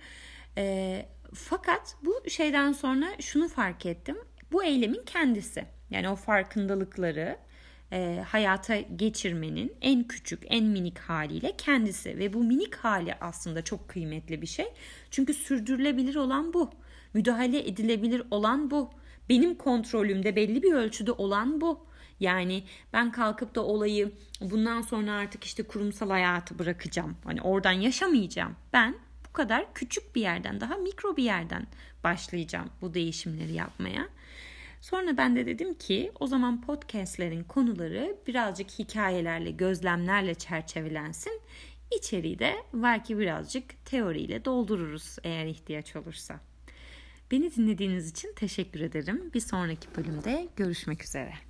E, fakat bu şeyden sonra şunu fark ettim. Bu eylemin kendisi. Yani o farkındalıkları e, hayata geçirmenin en küçük, en minik haliyle kendisi. Ve bu minik hali aslında çok kıymetli bir şey. Çünkü sürdürülebilir olan bu. Müdahale edilebilir olan bu. Benim kontrolümde belli bir ölçüde olan bu. Yani ben kalkıp da olayı bundan sonra artık işte kurumsal hayatı bırakacağım. Hani oradan yaşamayacağım. Ben bu kadar küçük bir yerden, daha mikro bir yerden başlayacağım bu değişimleri yapmaya. Sonra ben de dedim ki o zaman podcastlerin konuları birazcık hikayelerle, gözlemlerle çerçevelensin. İçeriği de belki birazcık teoriyle doldururuz eğer ihtiyaç olursa. Beni dinlediğiniz için teşekkür ederim. Bir sonraki bölümde görüşmek üzere.